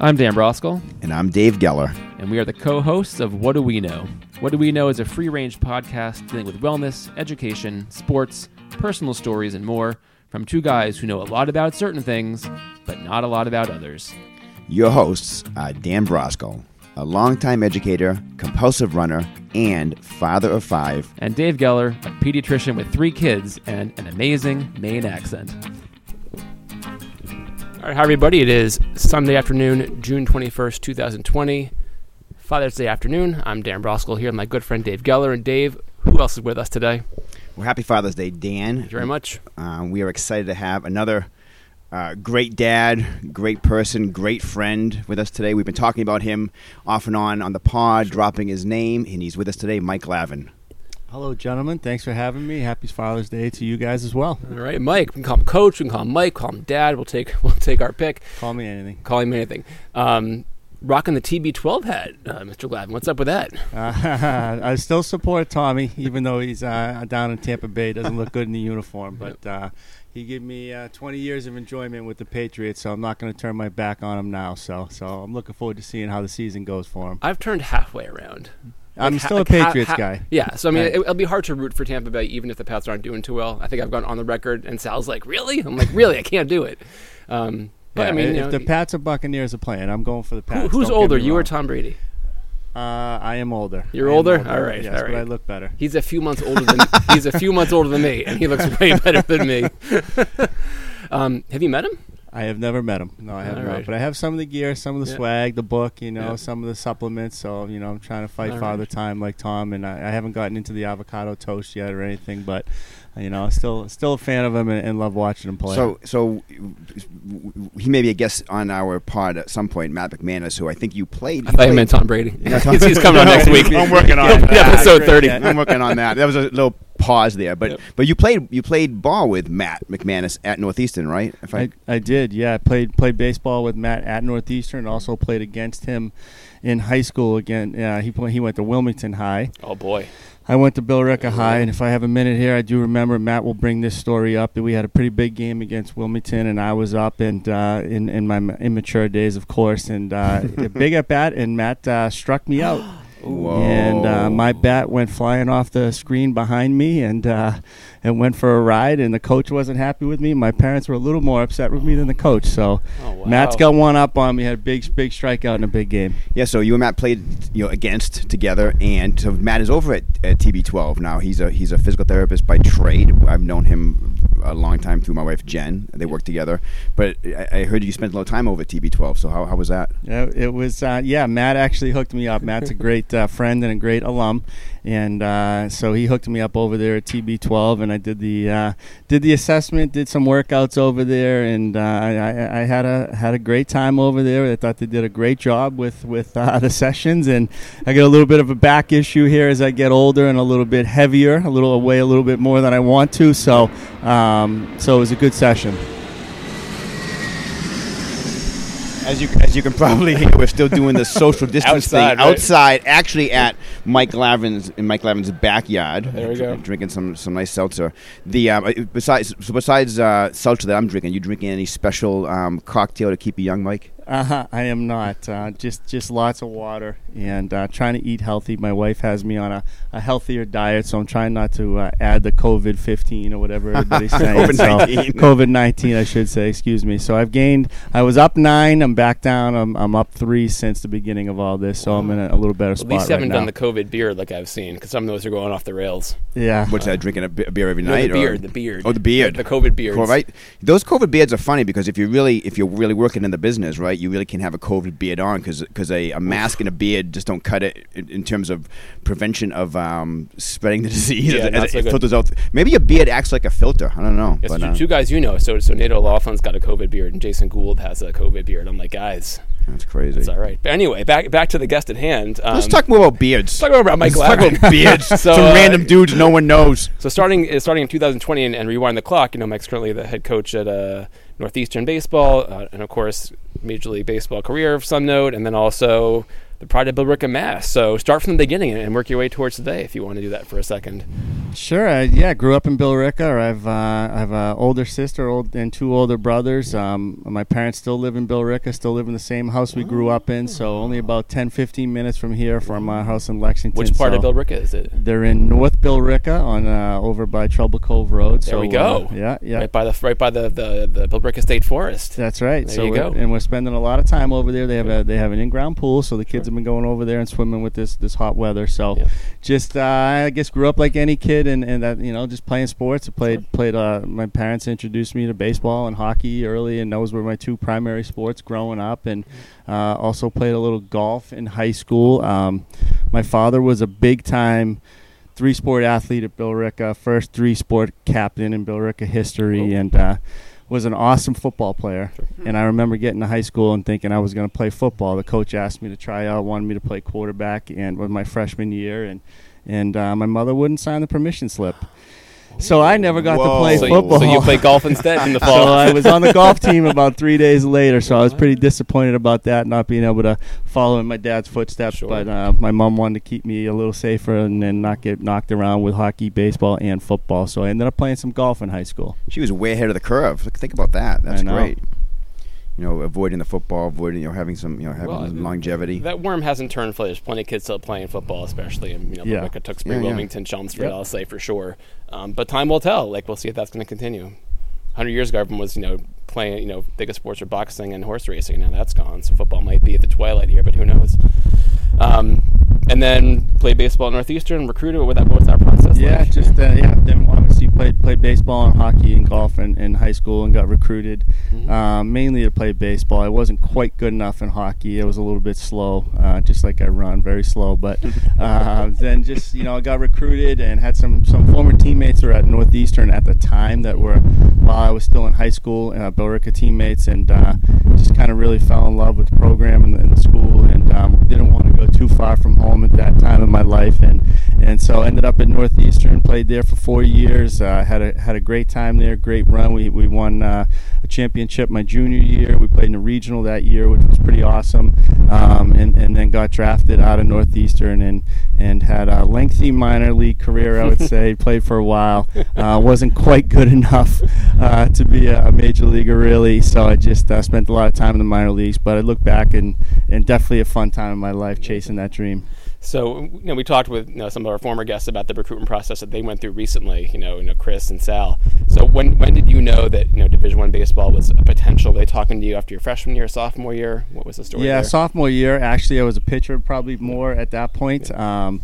I'm Dan Broskell, And I'm Dave Geller. and we are the co hosts of What Do We Know? What Do We Know is a free range podcast dealing with wellness, education, sports, personal stories, and more from two guys who know a lot about certain things, but not a lot about others. Your hosts are Dan Brosco, a longtime educator, compulsive runner, and father of five. And Dave Geller, a pediatrician with three kids and an amazing Maine accent. All right, hi everybody. It is Sunday afternoon, June 21st, 2020. Father's Day afternoon. I'm Dan Broskell here with my good friend Dave Geller. And Dave, who else is with us today? Well, happy Father's Day, Dan. Thank you very much. Uh, we are excited to have another uh, great dad, great person, great friend with us today. We've been talking about him off and on on the pod, dropping his name, and he's with us today, Mike Glavine. Hello, gentlemen. Thanks for having me. Happy Father's Day to you guys as well. All right, Mike. We can call him Coach. We can call him Mike. Call him Dad. We'll take we'll take our pick. Call me anything. Call him anything. Um, rocking the TB12 hat, uh, Mr. Glavine. What's up with that? Uh, I still support Tommy, even though he's uh, down in Tampa Bay. Doesn't look good in the uniform, but uh, he gave me uh, 20 years of enjoyment with the Patriots, so I'm not going to turn my back on him now. So, so I'm looking forward to seeing how the season goes for him. I've turned halfway around. I'm Like, ha- still a like, ha- Patriots ha- guy. Yeah, so I mean, Right. it, it'll be hard to root for Tampa Bay even if the Pats aren't doing too well. I think I've gone on the record, and Sal's like, "Really?" I'm like, "Really? I can't do it." Um, but Yeah, I mean, you if know, the Pats or Buccaneers are playing, I'm going for the who- Pats. who's Don't older, you or. Tom Brady? Uh, I am older. You're am older? All right, Yes, all but. I look better. He's a few months older than he's a few months older than me, and he looks way better than me. um, have you met him? I have never met him. No, I have All not. right. But I have some of the gear, some of the Yeah. swag, the book, you know, Yeah. some of the supplements. So, you know, I'm trying to fight All father right. time like Tom, and I, I haven't gotten into the avocado toast yet or anything, but, uh, you know, still still a fan of him and, and love watching him play. So, so he may be a guest on our pod at some point, Matt McManus, who I think you played. I thought you played- meant Tom Brady. Yeah, Tom- he's, he's coming on next week. I'm working on that. episode thirty. yeah. I'm working on that. That was a little pause there, but Yep. but you played you played ball with Matt McManus at Northeastern, right? If I, I did, yeah. I played played baseball with Matt at Northeastern. Also played against him in high school. Again, yeah, he pla- he went to Wilmington High. Oh boy. I went to Bill Billerica High, and if I have a minute here, I do remember Matt will bring this story up that we had a pretty big game against Wilmington, and I was up and uh, in in my immature days, of course, and uh, a big at bat, and Matt uh, struck me out, Whoa. and uh, my bat went flying off the screen behind me, and uh, and went for a ride, and the coach wasn't happy with me. My parents were a little more upset with me than the coach, so Oh wow. Matt's got one up on me. Had a big big strikeout in a big game. Yeah, so you and Matt played you know against together, and so Matt is over at, at TB12 now. He's a he's a physical therapist by trade. I've known him a long time through my wife Jen. They work together, but I, I heard you spent a lot of time over at TB12. So how, how was that? Yeah, it was. Uh, yeah, Matt actually hooked me up. Matt's a great uh, friend and a great alum, and uh, so he hooked me up over there at TB12, and I did the uh, did the assessment, did some workouts over there, and uh, I, I, had a had a great time over there. I thought they did a great job with with uh, the sessions, and I get a little bit of a back issue here as I get older and a little bit heavier, a little weigh a little bit more than I want to. So, um, so it was a good session. As you as you can probably hear, we're still doing the social distance Outside, thing right? outside, actually at Mike Glavine's in Mike Glavine's backyard. There we go. Drinking some some nice seltzer. The um, uh, besides so besides uh, seltzer that I'm drinking, you drinking any special um, cocktail to keep you young, Mike? Uh-huh, I am not. Uh, just just lots of water and uh, trying to eat healthy. My wife has me on a, a healthier diet, so I'm trying not to uh, add the COVID 15 or whatever everybody's saying. COVID-19. So, COVID 19, I should say. Excuse me. So I've gained. I was up nine. I'm back down. I'm, I'm up three since the beginning of all this. So I'm in a, a little better At spot least you right haven't now. done the COVID beard like I've seen, because some of those are going off the rails. yeah. What's that? Drinking a beer every No, night? the or- beard, the beard. Oh, the beard. The COVID beards. Cool, right? Those COVID beards are funny because if you really if you're really working in the business, right, you really can have a COVID beard on because a, a mask and a beard just don't cut it in, in terms of prevention of um, spreading the disease. Yeah, as, as so it good. filters out. Maybe a beard acts like a filter. I don't know. Yes, but, two, uh, two guys you know. So, so Nato Laughlin's got a COVID beard, and Jason Gould has a COVID beard. I'm like, guys, that's crazy. That's all right. But anyway, back back to the guest at hand. Um, Let's talk more about beards. Let's talk about Mike Let's talk about beards. So, Some uh, random dudes no one knows. So starting uh, starting in 2020 and, and rewind the clock, you know, Mike's currently the head coach at uh, Northeastern baseball, uh, and of course, Major League Baseball career of some note, and then also the pride of Billerica, Mass. So start from the beginning and work your way towards today if you want to do that for a second. Sure. I, yeah, grew up in Billerica. I've uh, I have an older sister, old and two older brothers. Um, my parents still live in Billerica. Still live in the same house we grew up in. So only about 10, 15 minutes from here, from my house in Lexington. Which part so of Billerica is it? They're in North Billerica on uh, over by Treble Cove Road. There so we go. Uh, yeah, yeah. Right by the right by the the, the Billerica State Forest. That's right. There so you go. and we're spending a lot of time over there. They have a they have an in-ground pool, so the kids been going over there and swimming with this this hot weather. So Yeah. just uh, I guess grew up like any kid, and, and that you know just playing sports. I played played. Uh, my parents introduced me to baseball and hockey early, and those were my two primary sports growing up. And uh, also played a little golf in high school. Um, my father was a big time three sport athlete at Billerica, first three sport captain in Billerica history, Oh. and uh, was an awesome football player. And I remember getting to high school and thinking I was going to play football. The coach asked me to try out, wanted me to play quarterback, and was my freshman year, and and uh, my mother wouldn't sign the permission slip. So I never got to play So you, football. so you play golf instead in the fall. So. I was on the golf team about three days later, so I was pretty disappointed about that, not being able to follow in my dad's footsteps. Sure. But uh, my mom wanted to keep me a little safer and then not get knocked around with hockey, baseball, and football. So I ended up playing some golf in high school. She was way ahead of the curve. Think about that. That's great. You know, avoiding the football, avoiding you know having some you know having Well, longevity. That worm hasn't turned fully. There's plenty of kids still playing football, especially in you know Yeah. Billerica, Tewksbury, Yeah, yeah. Wilmington, Chelmsford. Yep. I'll say for sure. Um, but time will tell. Like we'll see if that's going to continue. Hundred years ago, everyone was you know playing you know biggest sports were boxing and horse racing. Now that's gone. So football might be at the twilight here, but who knows? Um, and then played baseball at Northeastern, recruited. What, that, what was that process? Yeah, like? just uh, yeah. Then obviously played played baseball and hockey and golf in, in high school and got recruited Mhm. um, mainly to play baseball. I wasn't quite good enough in hockey. I was a little bit slow, uh, just like I run, very slow. But uh, then just you know I got recruited and had some some former teammates who were at Northeastern at the time that were while I was still in high school, uh, Billerica teammates, and uh, just kind of really fell in love with the program and the, and the school, and um, didn't want to go too far from home at that time in my life, and and so ended up at Northeastern, played there for four years, uh, had a had a great time there, great run. We we won uh, a championship my junior year. We played in a regional that year, which was pretty awesome, um, and and then got drafted out of Northeastern and and had a lengthy minor league career. I would say played for a while, uh, wasn't quite good enough uh, to be a, major leaguer really. So I just uh, spent a lot of time in the minor leagues. But I look back and and definitely a fun time in my life chasing that dream. So you know, we talked with you know, some of our former guests about the recruitment process that they went through recently. You know, you know Chris and Sal. So when when did you know that you know Division One baseball was a potential? Were they talking to you after your freshman year, sophomore year? What was the story? Yeah, there? sophomore year. Actually, I was a pitcher probably more at that point. Um,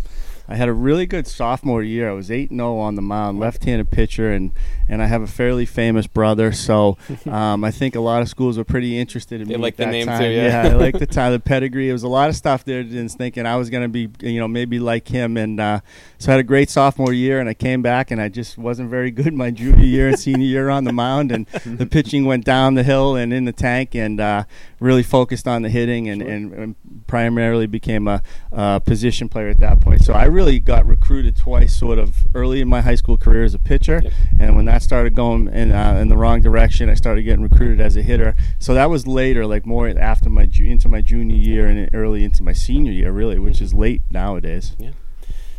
I had a really good sophomore year. I was 8 0 on the mound, left-handed pitcher, and and I have a fairly famous brother. So um, I think a lot of schools were pretty interested in They me like at the that name time. too, yeah. I like the time, the pedigree. It was a lot of stuff there. Just thinking I was going to be, you know, maybe like him, and uh, so I had a great sophomore year. And I came back, and I just wasn't very good my junior year and senior year on the mound, and the pitching went down the hill and in the tank, and uh, really focused on the hitting, and, and, and primarily became a, uh position player at that point. So I really got recruited twice, sort of early in my high school career as a pitcher, Yep. and when that started going in uh, in the wrong direction, I started getting recruited as a hitter. So that was later, like more after my into my junior year and early into my senior year, really, which is late nowadays.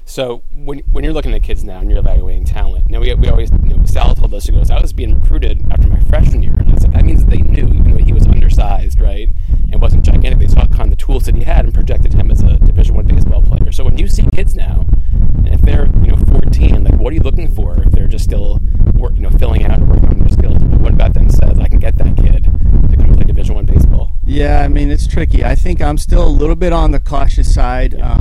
So when, when you're looking at kids now and you're evaluating talent, now we, we always, you know, Sal told us, he goes, I was being recruited after my freshman year. And I said, that means that they knew, even though he was undersized, right, and wasn't gigantic, they saw kind of the tools that he had and projected him as a Division One baseball player. So when you see kids now, and if they're, you know, 14, like, what are you looking for if they're just still, work, you know, filling out or working on their skills? But what about them says, I can get that kid to come play Division One baseball? Yeah, I mean it's tricky. I think I'm still a little bit on the cautious side um, to other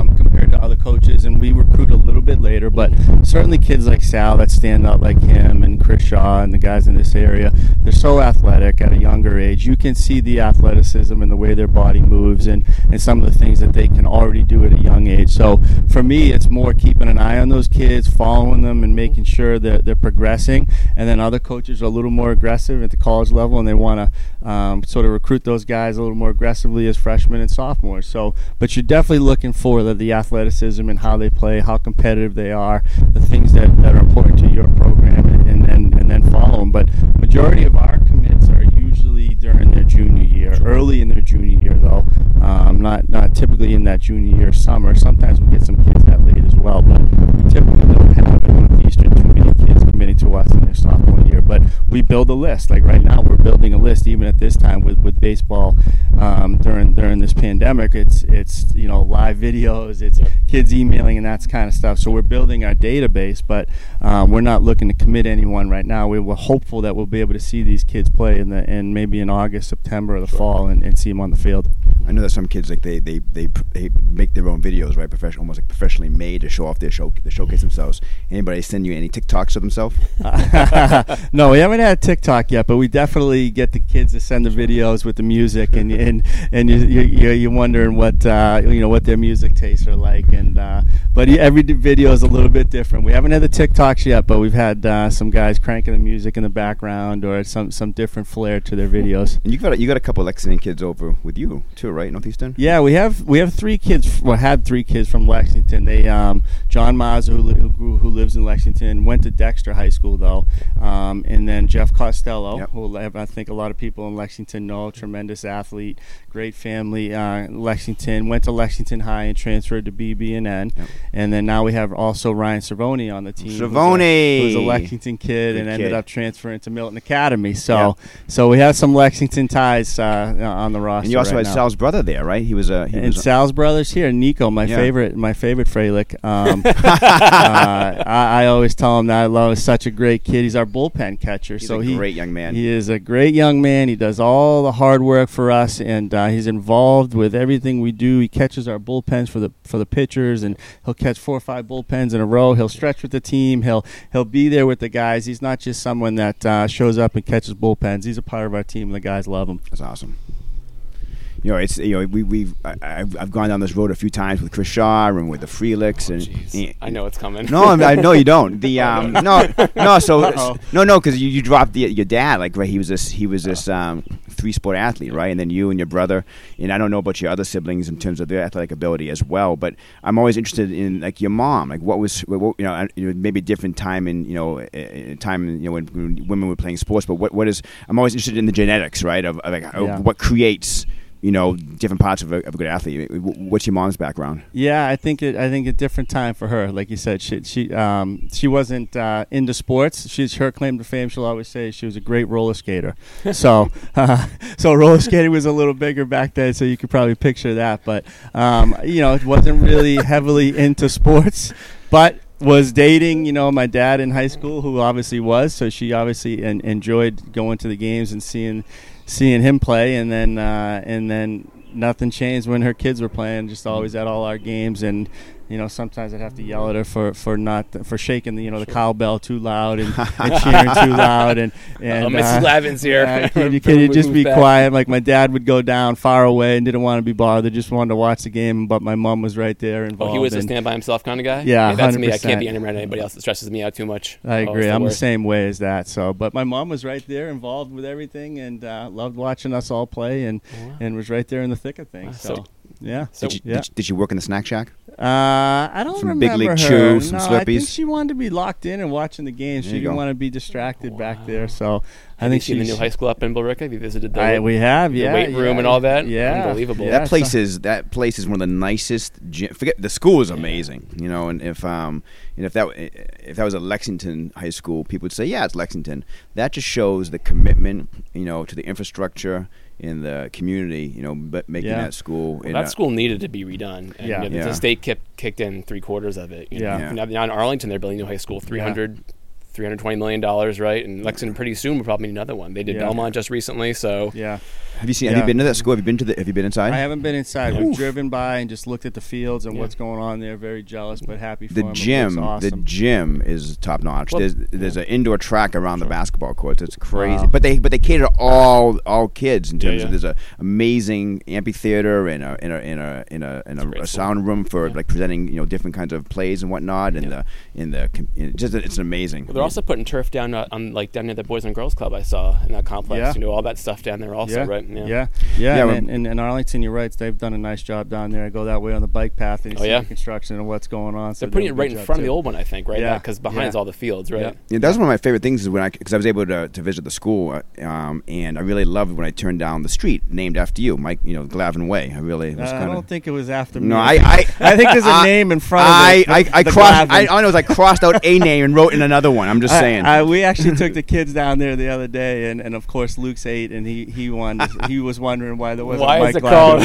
coaches, and we recruit a little bit later. But certainly, kids like Sal that stand out, like him and Chris Shaw and the guys in this area, they're so athletic at a younger age. You can see the athleticism and the way their body moves, and and some of the things that they can already do at a young age. So for me, it's more keeping an eye on those kids, following them, and making sure that they're progressing. And then other coaches are a little more aggressive at the college level, and they want to um, sort of recruit those guys a little more aggressively as freshmen and sophomores. So, but you're definitely looking for the, the athleticism and how they play, how competitive they are, the things that, that are important to your program, and, and then and then follow them. But majority of our commits are usually during their junior year, early in their junior year though. Um, not not typically in that junior year summer. Sometimes we get some kids that late as well, but typically don't have it. Northeastern build a list. Like right now, we're building a list even at this time with with baseball um, during during this pandemic. It's it's you know live videos, it's kids emailing and that kind of stuff. So we're building our database, but um, we're not looking to commit anyone right now. We we're hopeful that we'll be able to see these kids play in the in maybe in August, September, or the fall, and, and see them on the field. I know that some kids like they they, they they make their own videos, right? Professional, almost like professionally made to show off their show, to showcase themselves. Anybody send you any TikToks of themselves? no, we haven't had TikTok yet, but we definitely get the kids to send the videos with the music, and and and you you you're wondering what uh, you know what their music tastes are like, and uh, but every video is a little bit different. We haven't had the TikToks yet, but we've had uh, some guys cranking the music in the background or some some different flair to their videos. And you got a, you got a couple Lexington kids over with you too, right? Northeastern. Yeah, we have we have three kids. Well, had three kids from Lexington. They um, John Mazza, who, who, who lives in Lexington, went to Dexter High School though, um, and then Jeff Costello, Yep. who I think a lot of people in Lexington know, tremendous athlete, great family. Uh, Lexington went to Lexington High and transferred to BB&N, Yep. and then now we have also Ryan Cervoni on the team. who's a- who's a Lexington kid Good and ended kid. up transferring to Milton Academy. So, so we have some Lexington ties uh, on the roster. And you also right had now. Sal's brother there, right? He was a he and was a- Sal's brothers here, Nico, my Yeah. favorite, my favorite Frelick. Um, uh, I, I always tell him that I love. Such a great kid. He's our bullpen catcher. He's so a he, great young man. He is a great young man. He does all the hard work for us, and uh, he's involved with everything we do. He catches our bullpens for the for the pitchers, and he'll catch four or five bullpens in a row. He'll stretch with the team. He'll he'll be there with the guys. He's not just someone that uh, shows up and catches bullpens. He's a part of our team, and the guys love him. That's awesome. You know, it's you know we we've I, I've, I've gone down this road a few times with Chris Shaw and with the Frelicks and, Jeez. and- I know it's coming. No, I'm- I know you don't. The um, no, no. So Uh-oh. no, no, because you, you dropped the, your dad. Like right, he was this he was this um, three sport athlete, right? And then you and your brother. And I don't know about your other siblings in terms of their athletic ability as well. But I'm always interested in like your mom. Like what was what, you know you know, maybe a different time in you know time you know when, when women were playing sports. But what what is I'm always interested in the genetics, right? Of, of like Yeah. what creates you know different parts of a, of a good athlete. What's your mom's background? Yeah, I think it. I think a different time for her. Like you said, she she um, she wasn't uh, into sports. She's her claim to fame. She'll always say she was a great roller skater. so uh, so roller skating was a little bigger back then, so you could probably picture that. But um, you know, it wasn't really heavily into sports, but was dating you know my dad in high school who obviously was so she obviously en- enjoyed going to the games and seeing seeing him play and then uh, and then nothing changed when her kids were playing just always at all our games and you know sometimes I'd have to yell at her for, for not for shaking the you know the cowbell too loud and, and cheering too loud and and Oh, Mrs. Glavine's here. uh, can you, can you just be quiet like my dad would go down far away and didn't want to be bothered just wanted to watch the game but my mom was right there involved Oh, he was a stand by himself kind of guy. Yeah, that's me. I can't be around anybody else that stresses me out too much. I Oh, agree. it's I'm the same way as that. So, but my mom was right there, involved with everything, and uh, loved watching us all play, and Wow. and was right there in the thick of things. Wow. So, So- yeah. So- Did, you, yeah. did, you, did you work in the snack shack? Uh, I don't Some Big League her. Chew, some no, I think she wanted to be locked in and watching the game. There She didn't go. want to be distracted back there. So, I Have think you seen the new high school up in Billerica? Have you visited the, I, we have, yeah, the yeah, weight room yeah, and all that? Yeah, Unbelievable. Yeah, that place so- is that place is one of the nicest. Gy- forget the school is amazing, you know. And if um and if that if that was a Lexington high school, people would say, yeah, it's Lexington. That just shows the commitment, you know, to the infrastructure in the community, you know, but making Yeah. that school. Well, that a- school needed to be redone. And, Yeah. you know, Yeah. The state kept, kicked in three quarters of it. You know. Yeah. Now, now in Arlington, they're building a new high school, 300, 320 million dollars, right? And Lexington pretty soon will probably need another one. They did Yeah. Belmont just recently, so Yeah, Have you seen? Have you been to that school? Have you been to the? Have you been inside? I haven't been inside. Oof. We've driven by and just looked at the fields and Yeah. what's going on there. Very jealous, but happy for the him. It looks gym, the gym is top notch. Well, there's there's an indoor track around the basketball courts. It's crazy, Wow. but they but they cater to all all kids in terms yeah. of there's a amazing amphitheater and a in a in a in a, in a a, great a school. sound room for Yeah. like presenting you know different kinds of plays and whatnot. And Yeah. the in the in, just it's amazing. Well, they're also putting turf down uh, on like down near the Boys and Girls Club. I saw in that complex. Yeah. You know all that stuff down there also, yeah. right? Yeah, Yeah. yeah, Yeah, and, and, and Arlington, you're right. They've done a nice job down there. I go that way on the bike path and you Oh, see yeah. the construction and what's going on. So They're putting it right in job, front of the old one, I think, right? Yeah. Because behind is Yeah. all the fields, right? Yeah. Yeah, that's one of my favorite things is when I because I was able to, to visit the school, uh, um, and I really loved when I turned down the street named after you, Mike. You know, Glavine Way. I really was Uh, I don't think it was after me. No, I, I, I think there's a I- name in front of I, it. I, I the crossed. I, I know, I crossed out a name and wrote in another one. I'm just I- saying. I, we actually took the kids down there the other day, and, and of course Luke's eight, and he he won. he was wondering why there wasn't Why is Mike it Glavine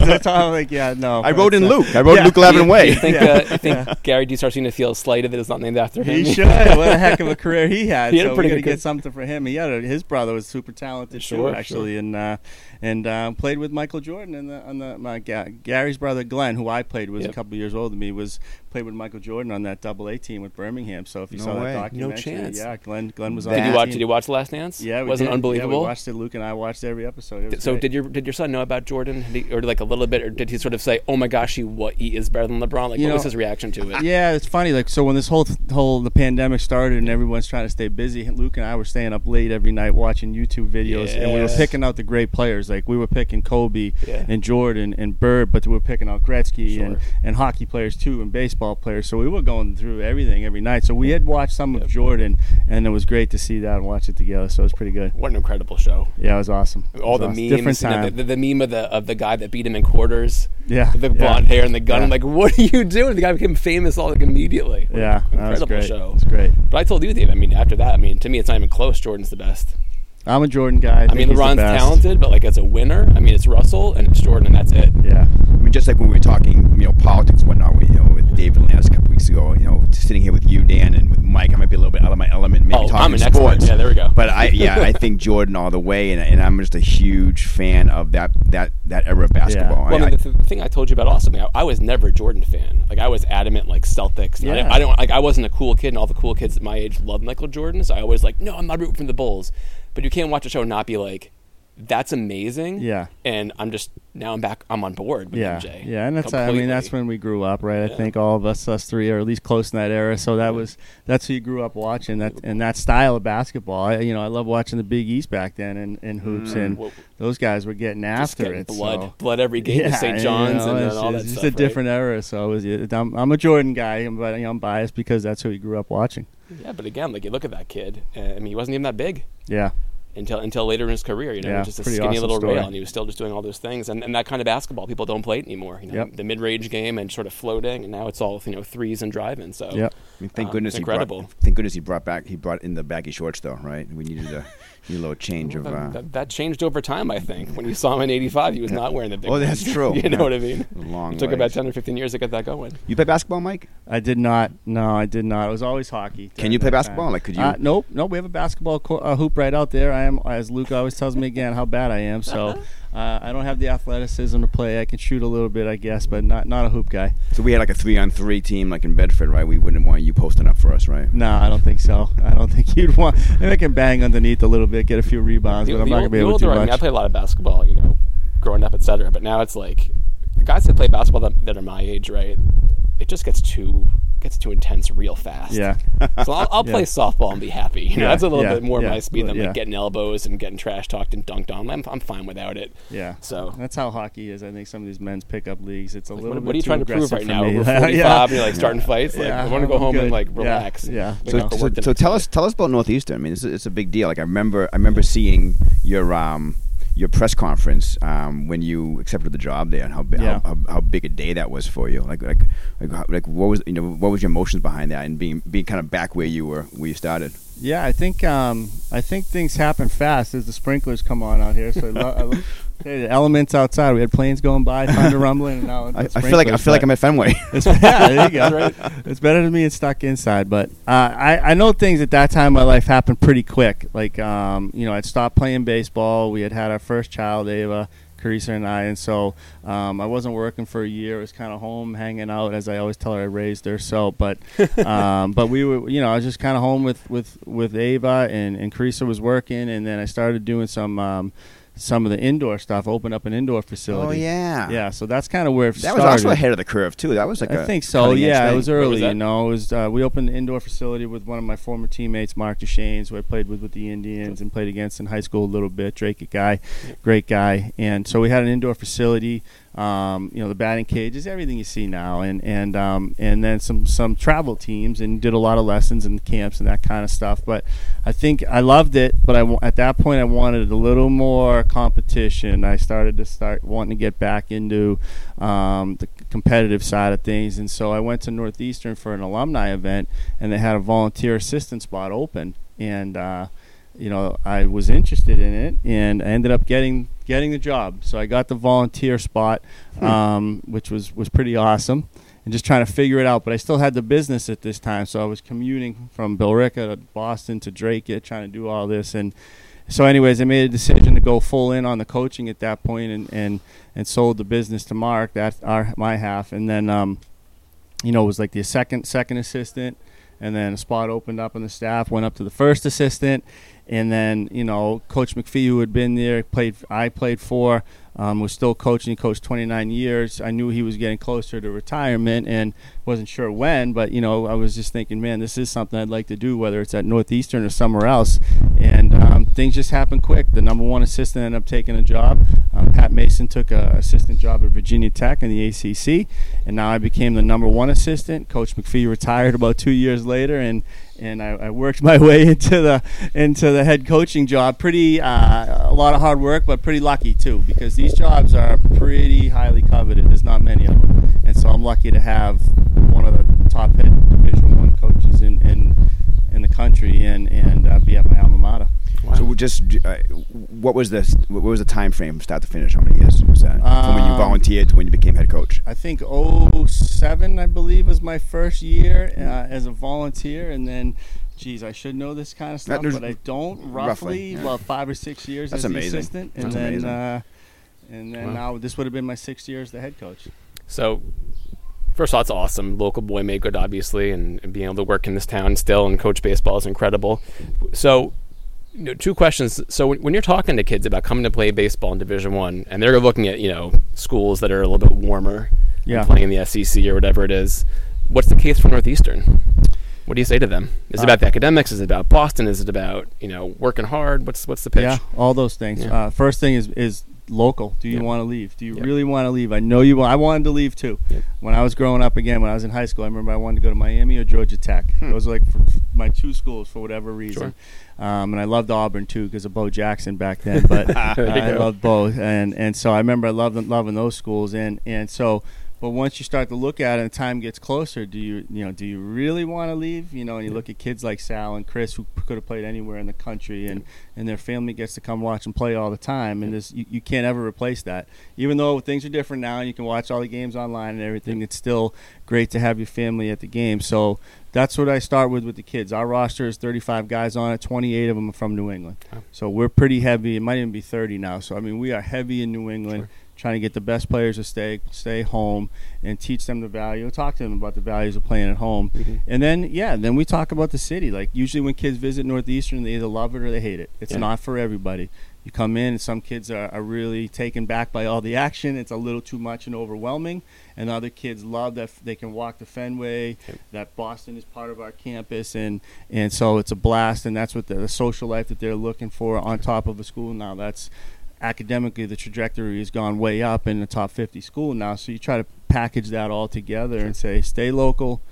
with him. I'm like, yeah, no. I wrote in it's, uh, Luke. I wrote yeah. Luke Glavine Do you Way. think, Yeah. uh, you think Gary D starts to feel slighted that it's not named after him? He should. what a heck of a career he had. He had so we got to get something for him. He had a, his brother was super talented Sure, too, actually, and uh, and uh, played with Michael Jordan and the on the my Ga- Gary's brother Glenn, who I played with Yep. a couple years older than me, was played with Michael Jordan on that Double A team with Birmingham. So if you No saw way. that No chance. yeah, Glenn Glenn was on. Did you watch? team. Did you watch The Last Dance? Yeah, we wasn't did. unbelievable. Yeah, we watched it. Luke and I watched every episode. It so great. did your did your son know about Jordan, or like a little bit, or did he sort of say, "Oh my gosh, he what he is better than LeBron"? Like, You what was his reaction to it? Yeah, it's funny. Like, so when this whole whole the pandemic started and everyone's trying to stay busy, Luke and I were staying up late every night watching YouTube videos, and we were picking out the great players. Like, we were picking Kobe Yeah. and Jordan and Bird, but we were picking out Gretzky Sure. and, and hockey players too, and baseball players. So we were going through everything every night. So we had watched some Yep. of Jordan, and it was great to see that and watch it together. So it was pretty good. What an incredible show! Yeah, it was awesome. It All was the awesome. memes, different you know, time. the, the, the meme of the of the guy that beat him in quarters, yeah, the yeah. blonde hair and the gun. Yeah. I'm like, what are you doing? The guy became famous all like immediately. What Yeah, that was incredible great. show. It was great. But I told you, Dave. I mean, after that, I mean, to me, it's not even close. Jordan's the best. I'm a Jordan guy. I, I, mean, he's LeBron's talented, but like as a winner, I mean, it's Russell and it's Jordan, and that's it. Yeah. I mean, just like when we were talking, you know, politics and whatnot, with, you know, with David Lance a couple weeks ago, you know, sitting here with you, Dan, and with Mike, I might be a little bit out of my element, maybe oh, talking I'm an sports. expert. Yeah, there we go. But I, yeah, I think Jordan all the way, and, and I'm just a huge fan of that that that era of basketball. Yeah. Well, I I- mean, the, the thing I told you about also, I, I, I was never a Jordan fan. Like I was adamant, like Celtics. and I, Yeah. I don't like. I wasn't a cool kid, and all the cool kids at my age loved Michael Jordan. So I always like, no, I'm not rooting for the Bulls. But you can't watch a show and not be like, that's amazing. Yeah. And I'm just now I'm back. I'm on board with yeah, MJ. yeah, and that's I mean that's when we grew up, right? I think all of us, us three, are at least close in that era. So that was that's who you grew up watching that and that style of basketball. I, you know, I love watching the Big East back then and, and hoops, mm, and Well, those guys were getting after getting it. blood, so. blood every game with St. you John's know, and, it's, then all that it's just stuff. a right? different era. So was, I'm, I'm a Jordan guy, but you know, I'm biased because that's who he grew up watching. Yeah, but again, like you look at that kid. Uh, I mean, he wasn't even that big. Yeah, until until later in his career. You know, Yeah, just a skinny awesome little story. rail, and he was still just doing all those things. And, and that kind of basketball, people don't play it anymore. You know, Yep. the mid-range game and sort of floating, and now it's all you know threes and driving. So yeah, I mean, thank Um, goodness it's he brought, incredible. thank goodness he brought back he brought in the baggy shorts though, right? We needed a, need a little change of. that, Uh, that, that changed over time. I think when you saw him in '85, he was not wearing the big. Oh, that's ones. true. you know Yeah. what I mean? long It took about 10 or 15 years to get that going. You play basketball, Mike? I did not. No, I did not. It was always hockey. Can you play basketball? time. Like, could you? Uh, nope, nope. We have a basketball co- uh, hoop right out there. I am, as Luke always tells me again, how bad I am. So uh, I don't have the athleticism to play. I can shoot a little bit, I guess, but not not a hoop guy. so we had like a three-on-three team, like in Bedford, right? We wouldn't want you posting up for us, right? No, I don't think so. I don't think you'd want. Maybe I can bang underneath a little bit, get a few rebounds, The- but I'm the not gonna be able to do older, I mean, I much. played a lot of basketball, you know, growing up, etc. But now it's like the guys that play basketball that, that are my age, right? It just gets too gets too intense real fast. Yeah. So I'll, I'll play Yeah. softball and be happy. You know, Yeah, that's a little yeah, bit more yeah, my speed than yeah. like getting elbows and getting trash talked and dunked on. I'm, I'm fine without it. Yeah. So That's how hockey is. I think some of these men's pickup leagues, it's a Like, little what, bit what are you too trying to prove right now? me. Over 45 yeah. and you're like starting fights. Like, Yeah, I want to go I'm home and like relax. yeah. Like, So, so, so tell us tell us about Northeastern. I mean, it's, a- it's a big deal. Like I remember I remember seeing your um your press conference um, when you accepted the job there, and how, Yeah. how, how how big a day that was for you. Like like like, like what was you know what was your emotions behind that, and being being kind of back where you were where you started. Yeah, I think um, I think things happen fast as the sprinklers come on out here. So I lo- I lo- hey, the elements outside. We had planes going by, thunder rumbling, and now I, I feel like I feel like I'm at Fenway. It's, yeah, there you go. It's better than being stuck inside. But uh, I, I know things at that time in my life happened pretty quick. Like, um, you know, I'd stopped playing baseball. We had had our first child, Ava, Carissa, and I. And so um, I wasn't working for a year. I was kind of home hanging out, as I always tell her I raised her. So, but um, but we were, you know, I was just kind of home with, with, with Ava, and, and Carissa was working. And then I started doing some. Um, some of the indoor stuff, open up an indoor facility. oh yeah, Yeah, so that's kind of where it That started. was also ahead of the curve too. That was like I think so. Yeah, it was Where was early. you know, it was uh, we opened an indoor facility with one of my former teammates, Mark Deshanes, who I played with with the Indians and played against in high school a little bit. Drake a guy, great guy, and so we had an indoor facility. Um, you know, the batting cages, everything you see now, and and um, and then some some travel teams, and did a lot of lessons and camps and that kind of stuff. But I think I loved it, but I at that point I wanted a little more competition. I started to start wanting to get back into um, the competitive side of things. And so I went to Northeastern for an alumni event, and they had a volunteer assistant spot open, and uh, you know I was interested in it, and I ended up getting getting the job. So I got the volunteer spot, Hmm. um, which was was pretty awesome. And just trying to figure it out, but I still had the business at this time, so I was commuting from Billerica to Boston to Drake, trying to do all this, and so anyways i made a decision to go full in on the coaching at that point and and and sold the business to mark that's our my half and then um you know it was like the second second assistant and then a spot opened up on the staff went up to the first assistant and then you know coach mcphee who had been there played i played for um, was still coaching coached 29 years. I knew he was getting closer to retirement and wasn't sure when but you know i was just thinking man this is something i'd like to do whether it's at northeastern or somewhere else. And um, things just happened quick. The number one assistant ended up taking a job. Um, pat mason took a assistant job at virginia tech in the acc and now i became the number one assistant. Coach mcphee retired about two years later and and I, I worked my way into the into the head coaching job. Pretty uh, a lot of hard work, but pretty lucky too, because these jobs are pretty highly coveted. There's not many of them, and so I'm lucky to have one of the top head Division One coaches in, in in the country, and and uh, be at my alma mater. So we just uh, what was the what was the time frame start to finish? How many years was that? From when you Um, volunteered to when you became head coach? I think 07, I believe, was my first year uh, as a volunteer, and then. Geez, I should know this kind of stuff, there's- but I don't. roughly, Roughly, yeah. about five or six years That's as the amazing. assistant, and That's then amazing. Uh, and then Wow. now this would have been my sixth year as the head coach. So, first of all, it's awesome. Local boy made good, obviously, and, and being able to work in this town still and coach baseball is incredible. So, you know, two questions. So, when, when you're talking to kids about coming to play baseball in Division One, and they're looking at you know schools that are a little bit warmer, Yeah. playing in the SEC or whatever it is, what's the case for Northeastern? What do you say to them? Is it Uh, about the academics? Is it about Boston? Is it about you know working hard? What's what's the pitch? Yeah, all those things. Yeah. Uh, first thing is is local. Do you Yep. want to leave? Do you Yep. really want to leave? I know you. Want, I wanted to leave too. Yep. When I was growing up again, when I was in high school, I remember I wanted to go to Miami or Georgia Tech. Hmm. Those were like for my two schools for whatever reason. Sure. Um, and I loved Auburn too because of Bo Jackson back then. But I go. loved both, and and so I remember I loved loving those schools. And and so, but once you start to look at it and time gets closer, do you you know do you really want to leave? You know, and you look at kids like Sal and Chris who could have played anywhere in the country, and and their family gets to come watch and play all the time, and this you, you can't ever replace that. Even though things are different now, and you can watch all the games online and everything, it's still great to have your family at the game. So that's what I start with with the kids. Our roster is 35 guys on it. 28 of them are from New England. So we're pretty heavy. It might even be 30 now. So I mean, we are heavy in New England, Sure. Trying to get the best players to stay stay home and teach them the value. Talk to them about the values of playing at home. Mhm. And then yeah, then we talk about the city. Like usually when kids visit Northeastern, they either love it or they hate it. It's Yeah. not for everybody. You come in and some kids are, are really taken back by all the action. It's a little too much and overwhelming. And other kids love that f- they can walk the Fenway, that Boston is part of our campus, and and so it's a blast. And that's what the, the social life that they're looking for on top of a school now. That's academically the trajectory has gone way up in the top 50 school now. So you try to package that all together and say stay local,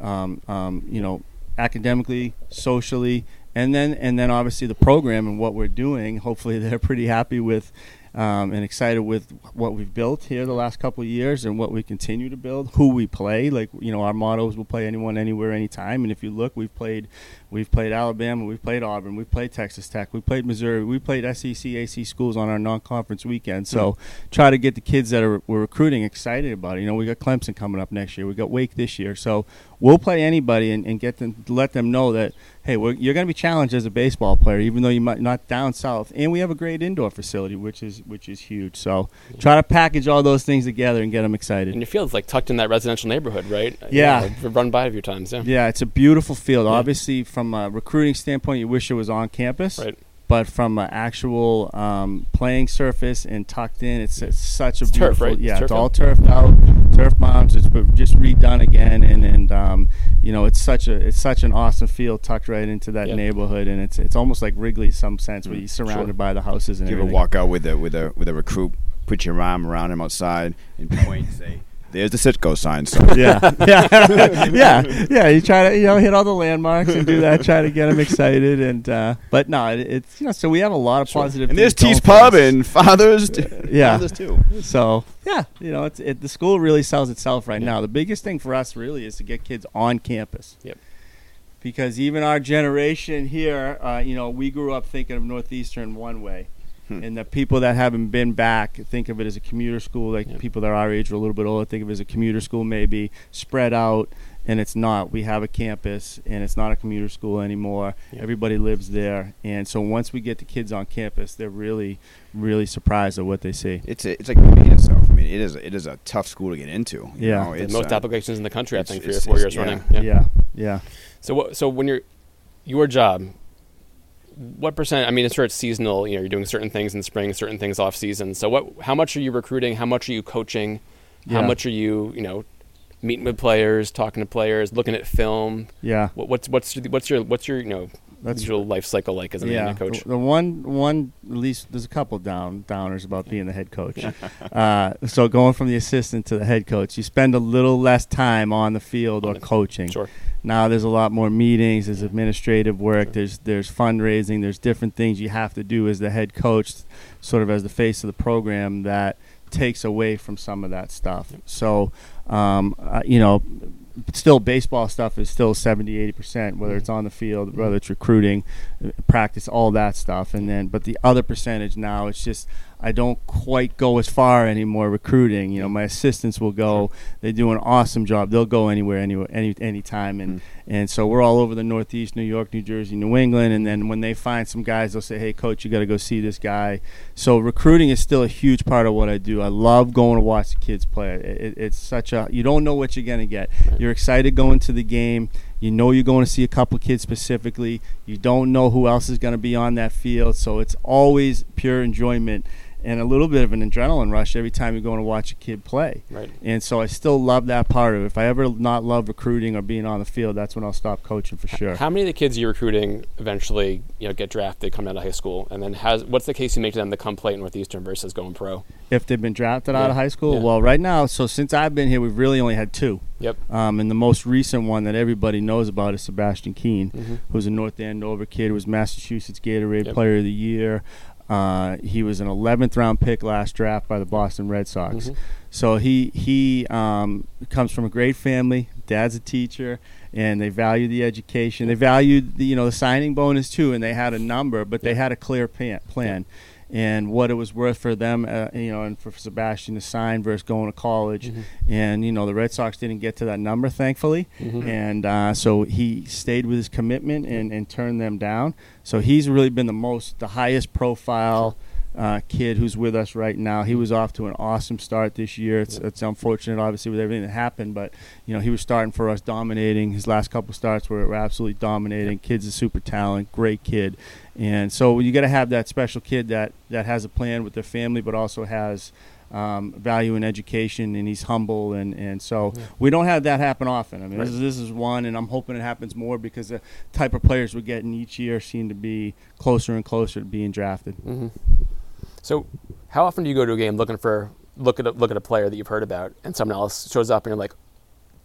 um, um, you know, academically, socially, and then and then obviously the program and what we're doing. Hopefully they're pretty happy with. Um, and excited with what we've built here the last couple of years and what we continue to build. Who we play, like you know, our motto is we'll play anyone, anywhere, anytime. And if you look, we've played, we've played Alabama, we've played Auburn, we've played Texas Tech, we played Missouri, we played SEC, AC schools on our non-conference weekend. So try to get the kids that are we're recruiting excited about it. You know, we got Clemson coming up next year, we got Wake this year, so we'll play anybody and, and get them let them know that hey, we're, you're going to be challenged as a baseball player, even though you might not down south. And we have a great indoor facility, which is which is huge. So try to package all those things together and get them excited. And your field's like tucked in that residential neighborhood, right? Yeah. I've run by a few times. Yeah. Yeah, it's a beautiful field. Yeah. Obviously, from a recruiting standpoint, you wish it was on campus. Right. But from an actual um, playing surface and tucked in, it's, it's such a It's turf, beautiful. right? Yeah, It's it's, turf all turfed out, turf mounds. It's been just redone again, and and um, you know, it's such a it's such an awesome field tucked right into that Yeah. neighborhood, and it's it's almost like Wrigley in some sense, where Mm, you're surrounded sure. by the houses and Do you ever walk out with a with a with a recruit, put your arm around him outside, and point, say, There's the Citgo sign. So. yeah, yeah, yeah, yeah. You try to you know hit all the landmarks and do that, try to get them excited, and uh, but no, it, it's you know so we have a lot of positive. And there's T's Pub and Father's. Yeah. Father's too. So yeah, you know, it's it, the school really sells itself right now. The biggest thing for us really is to get kids on campus. Yep. Because even our generation here, uh, you know, we grew up thinking of Northeastern one way, Hmm. and the people that haven't been back think of it as a commuter school. Like Yep. people that are our age or a little bit older think of it as a commuter school, maybe spread out. And it's not. We have a campus, and it's not a commuter school anymore. Yep. Everybody lives there, and so once we get the kids on campus, they're really, really surprised at what they see. It's a, it's like made itself. I mean, it is a, it is a tough school to get into. you Yeah. know, it's, most uh, applications in the country, I think, three or four years yeah. running. yeah, yeah. So what? So when you're your job, what percent? I mean, it's sure it's seasonal. You know, you're doing certain things in spring, certain things off season. So what? How much are you recruiting? How much are you coaching? How Yeah. much are you, you know, meeting with players, talking to players, looking at film? Yeah, What, what's what's your- what's your what's your you know That's- usual life cycle like as a yeah. coach? The, the one, one at least there's a couple down downers about being the head coach. uh, so going from the assistant to the head coach, you spend a little less time on the field or the- coaching. Sure. Now there's a lot more meetings, there's administrative work, there's there's fundraising, there's different things you have to do as the head coach, sort of as the face of the program that takes away from some of that stuff. So, um, uh, you know, still baseball stuff is still 70 80% whether it's on the field whether it's recruiting uh, practice all that stuff. And then but the other percentage now it's just i don't quite go as far anymore recruiting. You know mm. my assistants will go. They do an awesome job. They'll go anywhere anywhere any anytime and mm. and so we're all over the northeast new york new jersey new england. And then when they find some guys they'll say hey coach you got to go see this guy. So recruiting is still a huge part of what i do. I love going to watch the kids play. It, it, it's such a you don't know what you're going to get you're excited going to the game. You know you're going to see a couple kids specifically. You don't know who else is going to be on that field, so it's always pure enjoyment and a little bit of an adrenaline rush every time you're going to watch a kid play. Right. And so I still love that part of it. If I ever not love recruiting or being on the field, that's when I'll stop coaching for sure. How many of the kids you're recruiting eventually, you know, get drafted, come out of high school, and then has what's the case you make to them to come play at Northeastern versus going pro? If they've been drafted out of high school, Yeah. well, right now, so since I've been here, we've really only had two. Yep. Um, and the most recent one that everybody knows about is Sebastian Keane. Mhm. who's a North Andover kid, who was Massachusetts Gatorade Yep. Player of the Year. Uh, he was an 11th round pick last draft by the Boston Red Sox. Mhm. So he he um, comes from a great family. Dad's a teacher, and they value the education. They valued the you know the signing bonus too, and they had a number, but they had a clear plan. plan. And what it was worth for them, uh, you know, and for Sebastian to sign versus going to college, Mhm. and you know the Red Sox didn't get to that number, thankfully, Mhm. and uh, so he stayed with his commitment and, and turned them down. So he's really been the most, the highest profile uh, kid who's with us right now. He was off to an awesome start this year. It's, it's unfortunate, obviously, with everything that happened, but you know he was starting for us, dominating. His last couple starts were, were absolutely dominating. Kid's a super talent, great kid, and so you got to have that special kid that that has a plan with their family, but also has. Um, value in education, and he's humble, and, and so Yeah. we don't have that happen often. I mean, Right. this, is, this is one, and I'm hoping it happens more because the type of players we're getting each year seem to be closer and closer to being drafted. hmm So, how often do you go to a game looking for look at a, look at a player that you've heard about, and someone else shows up, and you're like,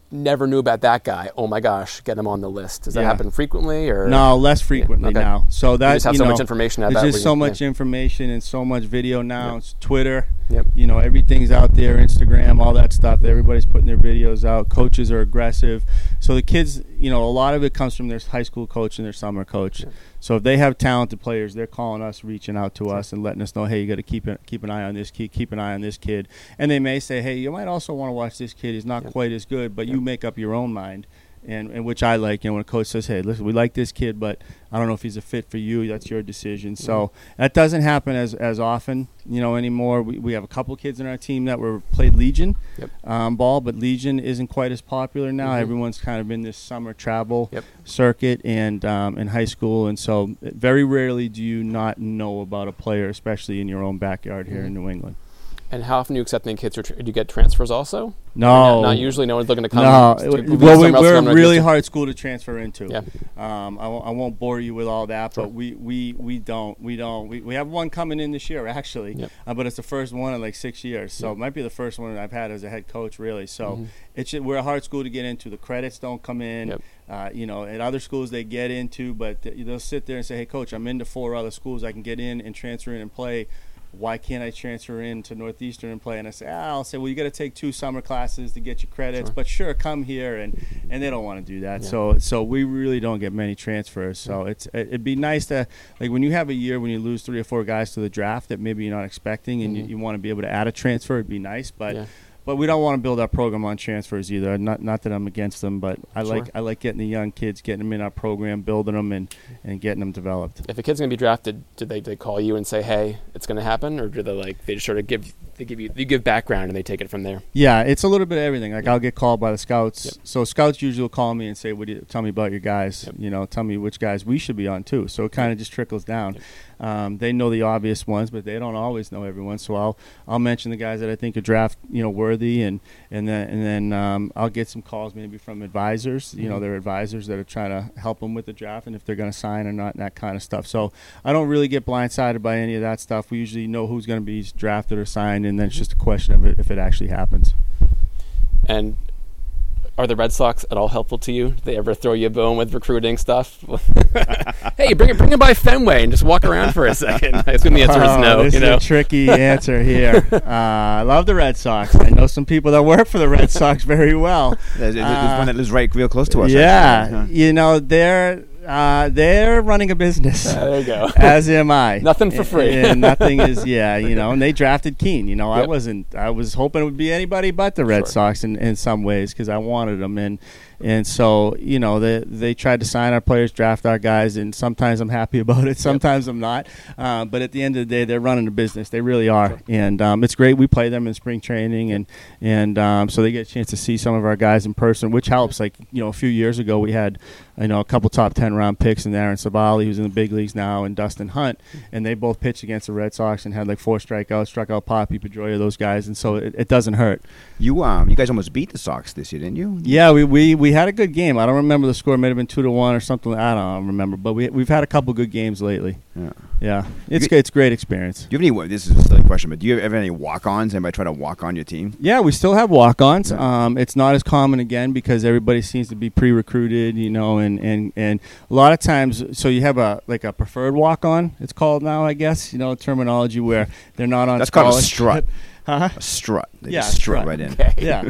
never knew about that guy. Oh my gosh, get him on the list. Does that Yeah. happen frequently, or No, less frequently okay. now. So you just have you so know, much information out there's just so yeah. much information and so much video now. Yep. It's Twitter. Yep. You know, everything's out there, Instagram, all that stuff. Everybody's putting their videos out. Coaches are aggressive. So the kids, you know, a lot of it comes from their high school coach and their summer coach. Yeah. So if they have talented players, they're calling us, reaching out to us, and letting us know, hey, you got to keep it, keep an eye on this kid, keep an eye on this kid. And they may say, hey, you might also want to watch this kid. He's not Yeah. quite as good, but Yeah. you make up your own mind. And, and which I like, you know, when a coach says, "Hey, listen, we like this kid, but I don't know if he's a fit for you. That's your decision." So that doesn't happen as as often, you know, anymore. We, we have a couple kids in our team that were played Legion Yep. um, ball, but Legion isn't quite as popular now. Mhm. Everyone's kind of in this summer travel Yep. circuit and um, in high school, and so very rarely do you not know about a player, especially in your own backyard here in Mhm. New England. And how often are you accept new kids? Or do you get transfers also? No, Not, not usually. No one's looking to come. No, to- well, we, we're a really hard school to transfer into. Yeah. Um, I, won't, I won't bore you with all that, but we, we, we don't we don't we, we have one coming in this year actually, Yep. uh, but it's the first one in like six years, so Yep. it might be the first one I've had as a head coach really. So Mhm. it's we're a hard school to get into. The credits don't come in. Yep. Uh, you know, at other schools they get into, but they'll sit there and say, "Hey, coach, I'm into four other schools. I can get in and transfer in and play. Why can't I transfer in to Northeastern and play?" And I say, ah, "I'll say, well, you got to take two summer classes to get your credits, Sure. but sure, come here." And and they don't want to do that. Yeah. So so we really don't get many transfers. So it's it- it'd be nice to like when you have a year when you lose three or four guys to the draft that maybe you're not expecting, and Mhm. you, you want to be able to add a transfer. It'd be nice, but. Yeah. But we don't want to build our program on transfers either. Not not that I'm against them, but I Sure. like I like getting the young kids, getting them in our program, building them, and, and getting them developed. If a kid's going to be drafted, do they, do they call you and say, "Hey, it's going to happen," or do they like they just sort of give they give you you give background and they take it from there? Yeah, it's a little bit of everything. Like I'll get called by the scouts. Yep. So scouts usually will call me and say, "What do you tell me about your guys? Yep. You know, tell me which guys we should be on too." So it kind of just trickles down. Yep. Um, they know the obvious ones, but they don't always know everyone. So I'll I'll mention the guys that I think are draft you know worthy, and and then and then um, I'll get some calls maybe from advisors. You know, Mhm. they're advisors that are trying to help them with the draft and if they're going to sign or not, and that kind of stuff. So I don't really get blindsided by any of that stuff. We usually know who's going to be drafted or signed, and then it's just a question of it, if it actually happens. And are the Red Sox at all helpful to you? Do they ever throw you a bone with recruiting stuff? hey, bring it, bring it by Fenway and just walk around for a second. I assume the answer is Oh, no. This You is a tricky answer here. Uh, I love the Red Sox. I know some people that work for the Red Sox very well. There's, there's Uh, one that lives right real close to us. yeah, actually. You know they're uh, they're running a business. Uh, there you go. As am I. Nothing for free. And, and nothing is, yeah, you know. And they drafted Keane. You know, I wasn't. I was hoping it would be anybody but the Red Sure. Sox in, in some ways because I wanted them. And and so you know they they tried to sign our players, draft our guys, and sometimes I'm happy about it, sometimes I'm not. Uh, but at the end of the day, they're running a business. They really are, Sure. and um, it's great. We play them in spring training, and and um, so they get a chance to see some of our guys in person, which helps. Like you know, a few years ago we had you know a couple top ten round picks in Aaron Civale, who's in the big leagues now, and Dustin Hunt, and they both pitched against the Red Sox and had like four strikeouts, struck out Papi Pedroia, those guys, and so it, it doesn't hurt. You um, you guys almost beat the Sox this year, didn't you? Yeah, we, we, we had a good game. I don't remember the score; it may have been two to one or something. I don't remember, but we we've had a couple good games lately. Yeah. Yeah, it's You- It's great experience. Do you have any? This is a silly question, but do you have any walk-ons? Anybody try to walk on your team? Yeah, we still have walk-ons. Yeah. Um, it's not as common again because everybody seems to be pre-recruited, you know, and, and, and a lot of times, so you have a like a preferred walk-on. It's called now, I guess, you know, terminology where they're not on. That's called a strut. Huh? A strut. They Yeah, just strut strut. right in. Okay. Yeah.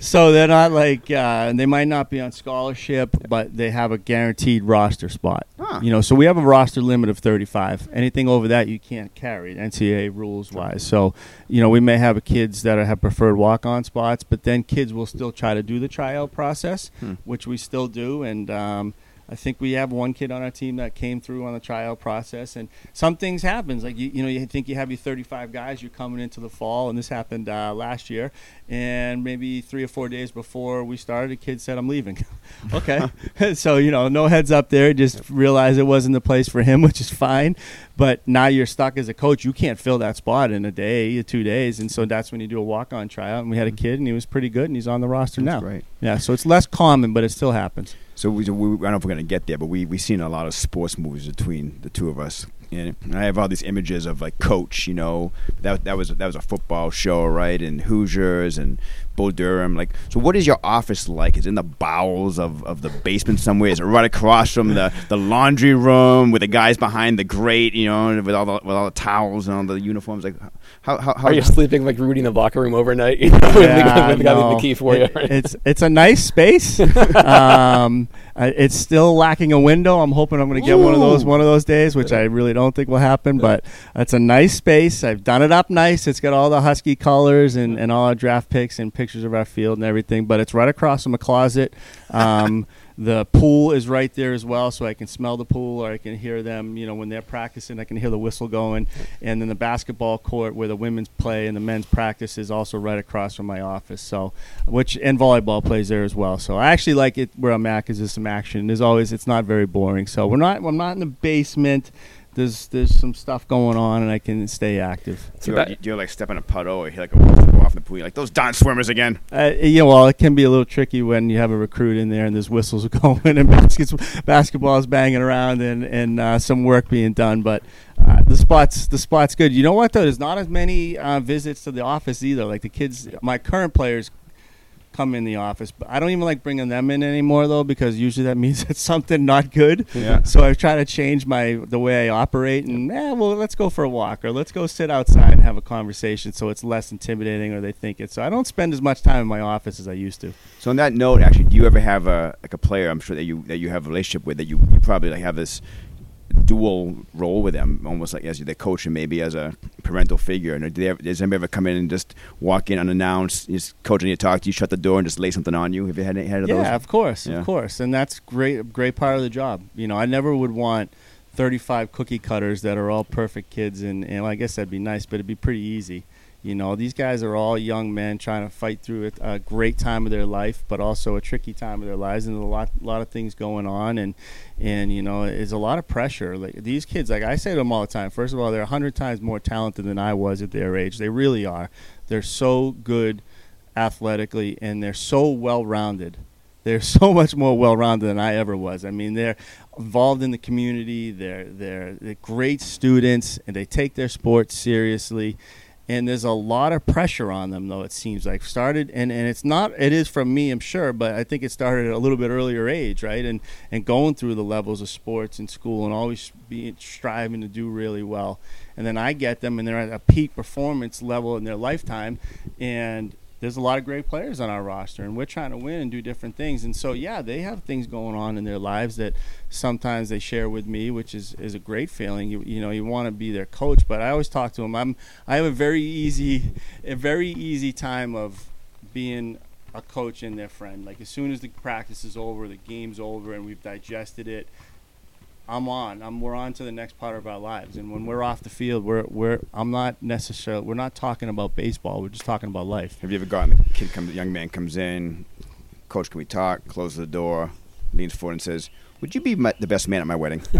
so they're not like uh, they might not be on scholarship, but they have a guaranteed roster spot. Huh. You know, so we have a roster limit of 35. Anything over that, you can't carry NCAA rules wise. So, you know, we may have kids that have preferred walk-on spots, but then kids will still try to do the tryout process, Hmm. which we still do, and. Um, I think we have one kid on our team that came through on the tryout process, and some things happens. Like you, you know, you think you have your 35 guys, you're coming into the fall, and this happened uh, last year. And maybe three or four days before we started, a kid said, "I'm leaving." okay, so you know, no heads up there. Just realize it wasn't the place for him, which is fine. But now you're stuck as a coach. You can't fill that spot in a day or two days, and so that's when you do a walk-on tryout. And we had a kid, and he was pretty good, and he's on the roster. That's now. right. Yeah, so it's less common, but it still happens. So we, we, I don't know if we're to get there, but we we seen a lot of sports movies between the two of us. And I have all these images of like Coach, you know, that that was that was a football show, right? And Hoosiers and Bull Durham. Like, so what is your office like? Is it in the bowels of, of the basement somewhere? Is it right across from the, the laundry room with the guys behind the grate, you know, with all the with all the towels and all the uniforms? Like, how how, how Are you sleeping like Rudy in the locker room overnight? You know, with the, Yeah, with the guy no. the key for you. It- it's it's a nice space. um, it's still lacking a window. I'm hoping I'm going to get one of those one of those days, which I really don't think will happen. But it's a nice space. I've done it up nice. It's got all the husky colors and, and all our draft picks and pictures of our field and everything. But it's right across from a closet. Um, the pool is right there as well, so I can smell the pool or I can hear them. You know, when they're practicing, I can hear the whistle going. And then the basketball court where the women's play and the men's practice is also right across from my office. So, which and volleyball plays there as well. So I actually like it where I'm at because there's some action. There's always it's not very boring. So we're not I'm not in the basement. there's there's some stuff going on, and I can stay active. Do So you, that- do you like step in a puddle or you hear like a whistle go off the? Like those darn swimmers again. Uh, yeah, well, it can be a little tricky when you have a recruit in there and there's whistles going and baskets, basketballs banging around and and uh, some work being done. But uh, the spot's the spot's good. You know what though? There's not as many uh, visits to the office either. Like the kids, my current players come in the office, but I don't even like bringing them in anymore though because usually that means it's something not good. Yeah. So I try to change my the way I operate and eh, well let's go for a walk or let's go sit outside and have a conversation so it's less intimidating or they think it. So I don't spend as much time in my office as I used to. So on that note, actually, do you ever have a like a player? I'm sure that you that you have a relationship with that you, you probably like have this dual role with them, almost like as the coach and maybe as a parental figure. And do they ever, does anybody ever come in and just walk in unannounced, just coach and you talk to you, shut the door, and just lay something on you? Have you had any had of Yeah, those? Yeah, of course, Yeah. of course, and that's great. Great part of the job. You know, I never would want 35 cookie cutters that are all perfect kids, and, and I guess that'd be nice, but it'd be pretty easy. You know, these guys are all young men trying to fight through a, great time of their life, but also a tricky time of their lives, and a lot, lot of things going on, and and you know, it's a lot of pressure. Like these kids, like I say to them all the time. First of all, they're hundred times more talented than I was at their age. They really are. They're so good athletically, and they're so well rounded. They're so much more well rounded than I ever was. I mean, they're involved in the community. They're they're, they're great students, and they take their sports seriously. And there's a lot of pressure on them, though it seems like started, and, and it's not. It is from me, I'm sure, but I think it started at a little bit earlier age, right? And and going through the levels of sports in school, and always being striving to do really well. And then I get them, and they're at a peak performance level in their lifetime, and there's a lot of great players on our roster, and we're trying to win and do different things. And so, yeah, they have things going on in their lives that sometimes they share with me, which is, is a great feeling. You, you know, you want to be their coach, but I always talk to them. I'm I have a very easy, a very easy time of being a coach and their friend. Like as soon as the practice is over, the game's over, and we've digested it. I'm on. I'm we're on to the next part of our lives. And when we're off the field, we're we're I'm not necessarily we're not talking about baseball. We're just talking about life. Have you ever gotten the kid comes, the young man comes in, coach, can we talk? Closes the door, leans forward and says, "Would you be my, the best man at my wedding?"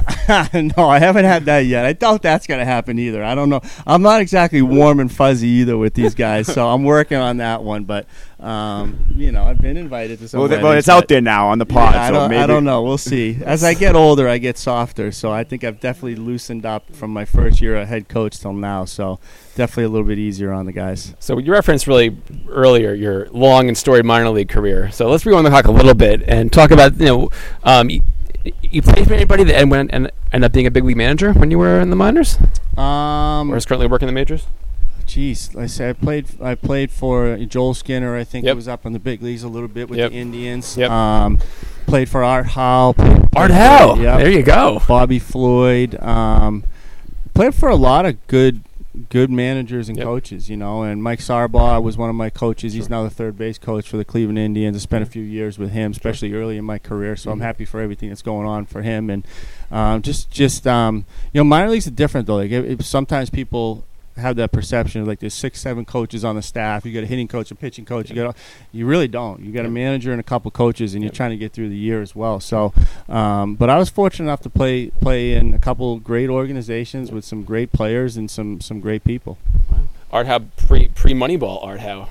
no, I haven't had that yet. I doubt that's going to happen either. I don't know. I'm not exactly warm and fuzzy either with these guys, so I'm working on that one. But um, you know, I've been invited to some. well, th- well, it's out there now on the pod, Yeah, I, so don't, maybe I don't know. We'll see. As I get older, I get softer. So I think I've definitely loosened up from my first year of head coach till now. So definitely a little bit easier on the guys. So you referenced really earlier your long and storied minor league career. So let's rewind the clock a little bit and talk about you know um, you, played for anybody that went and ended up being a big league manager when you were in the minors, Um, or is currently working in the majors. Jeez, like I said I played. I played for Joel Skinner. I think Yep. he was up in the big leagues a little bit with Yep. the Indians. Yep. Um, played for Art Howe. Art Howe, yep. there you go. Bobby Floyd. Um, played for a lot of good, good managers and Yep. coaches. You know, and Mike Sarbaugh was one of my coaches. He's now the third base coach for the Cleveland Indians. I spent a few years with him, especially early in my career. So I'm Mhm. happy for everything that's going on for him. And um, just, just um, you know, minor leagues are different though. Like it, it- sometimes people have that perception of like there's six, seven coaches on the staff. You got a hitting coach, a pitching coach. You got, you really don't. You got a manager and a couple coaches, and you're trying to get through the year as well. So, um, but I was fortunate enough to play play in a couple great organizations with some great players and some some great people. Art Howe pre pre Moneyball. Art Howe.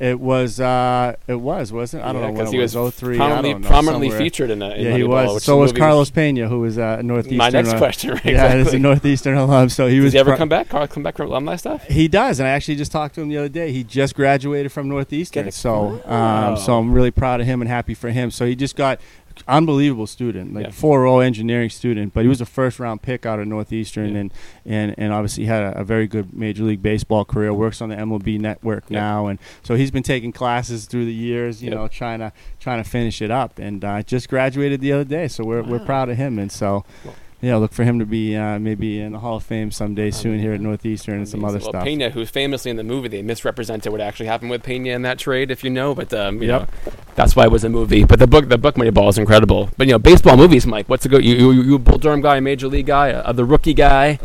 It was uh, it was wasn't it? I don't know when because it he was. was 03, prominently, know, prominently featured in, in Yeah, he was. which So was Carlos Pena, who was uh, northeastern. My next uh, question, right? Yeah, exactly. he's a northeastern alum. So he Does was. he ever pro- come back? Carl come back from alumni stuff? He does, and I actually just talked to him the other day. He just graduated from Northeastern, so um, so I'm really proud of him and happy for him. So he just got unbelievable student, like Yeah. 4.0 engineering student, but he was a first round pick out of Northeastern, Yeah. and, and and obviously had a, a very good Major League Baseball career. Works on the MLB network Yeah. now, and so he's been taking classes through the years, you know, trying to trying to finish it up, and uh, just graduated the other day. So we're we're proud of him, and so. Cool. Yeah, look for him to be uh, maybe in the Hall of Fame someday soon here at Northeastern and some other well, stuff. Pena, who's famously in the movie, they misrepresented what actually happened with Pena in that trade, if you know. But um, you Yep. know, that's why it was a movie. But the book, the book Moneyball is incredible. But you know, baseball movies, Mike. What's a good? You, you, you a Bull Durham guy, a major league guy, uh, the rookie guy.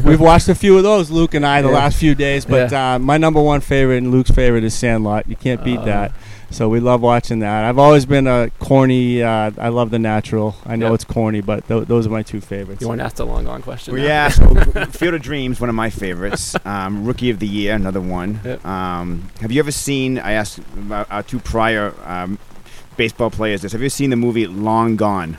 We've watched a few of those, Luke and I, the Yeah. last few days. But uh, my number one favorite and Luke's favorite is Sandlot. You can't beat Uh, that. So we love watching that. I've always been a corny. Uh, I love the natural. I know Yep. it's corny, but th- those are my two favorites. You want to ask the long gone question? Well, yeah, so Field of Dreams, one of my favorites. Um, Rookie of the Year, another one. Yep. Um, have you ever seen? I asked about our two prior um, baseball players this. Have you seen the movie Long Gone?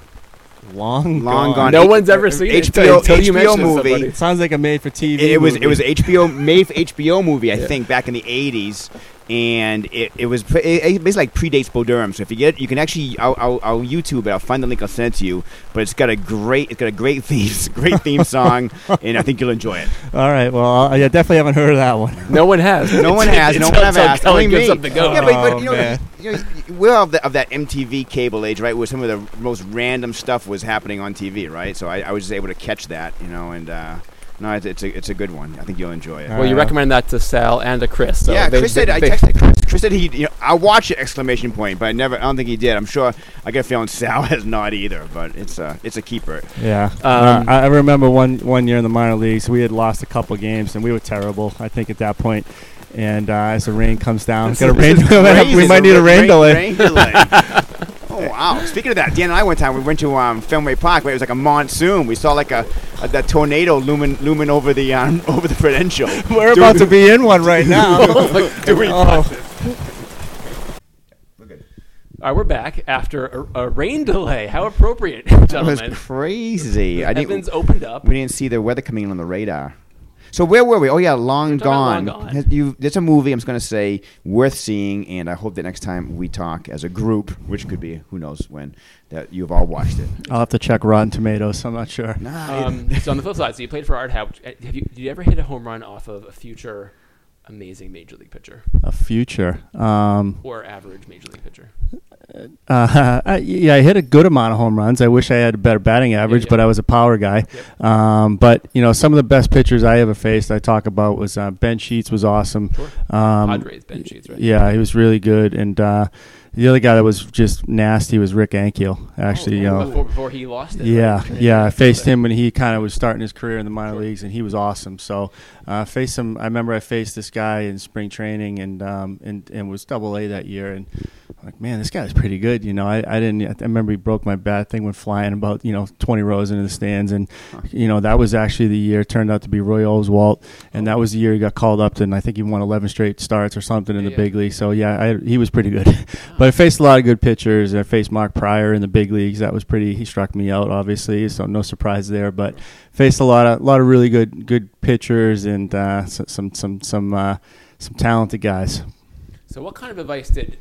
Long, Long Gone. No H- one's ever seen it HBO until you HBO mention it movie. It sounds like a made for TV. It, it was it was HBO made for HBO movie I Yeah. think back in the eighties, and it, it was pre- it, it basically like predates Bull Durham. So if you get you can actually I'll, I'll, I'll YouTube it. I'll find the link. I'll send it to you. But it's got a great it's got a great theme great theme song, and I think you'll enjoy it. All right. Well, I I definitely haven't heard of that one. No one has. No one has. No one has. until asked. Kelly Only gives me. up the go. Yeah, but, but Oh, you know, man. you know, we're of, the, of that MTV cable age, right? Where some of the most random stuff was happening on TV, right? So I, I was just able to catch that, you know, and uh, no, it's, it's a it's a good one. I think you'll enjoy it. All Well, you Uh, recommend that to Sal and to Chris. So yeah, they- Chris they- said I texted Chris. Chris said he, you know, I watched it! Exclamation point! But I never, I don't think he did. I'm sure. I get a feeling Sal has not either. But it's a, it's a keeper. Yeah, Um, uh, I I remember one one year in the minor leagues, we had lost a couple games and we were terrible. I think at that point, and uh, as the rain comes down, This got a rain. this we might need a rain delay. Rain delay. Oh wow! Speaking of that, Dan and I one time we went to um, Fenway Park. Where it was like a monsoon. We saw like a, a that tornado looming looming over the um, over the Prudential. We're about to be in one right now. doing oh, All right, we're back after a, a rain delay. How appropriate, That was gentlemen. crazy. I Heavens didn't. opened up. We didn't see the weather coming in on the radar. So where were we? Oh yeah, Long talking about Gone. Long Gone. You, it's a movie. I'm just gonna say worth seeing, and I hope that next time we talk as a group, which could be who knows when, that you've all watched it. I'll have to check Rotten Tomatoes. I'm not sure. Nah, Um, so on the flip side, so you played for Art Howe. Have you? Did you ever hit a home run off of a future amazing major league pitcher A future. Um, or average major league pitcher? uh, I, yeah, I hit a good amount of home runs. I wish I had a better batting average, yeah. but I was a power guy. Um, but you know, some of the best pitchers I ever faced, I talk about was uh, Ben Sheets was awesome. Sure. Um, Padres Ben Sheets, right? Yeah, he was really good. And uh, the other guy that was just nasty was Rick Ankiel. Actually, Oh, you know. before, before he lost it. Yeah, right? yeah. I faced him when he kind of was starting his career in the minor Sure. leagues, and he was awesome. So, uh, faced him. I remember I faced this guy in spring training, and um, and and was Double A that year, and I'm like, man, this guy's pretty good. You know, I, I didn't. I remember he broke my bat. Thing went flying about you know 20 rows into the stands, and you know that was actually the year. Turned out to be Roy Oswalt, and that was the year he got called up and I think he won 11 straight starts or something in Yeah, the yeah. big league. So yeah, I, he was pretty good. but I faced a lot of good pitchers. I faced Mark Prior in the big leagues. That was pretty. He struck me out, obviously, so no surprise there. But faced a lot of a lot of really good good pitchers and uh, some some some uh, some talented guys. So, what kind of advice did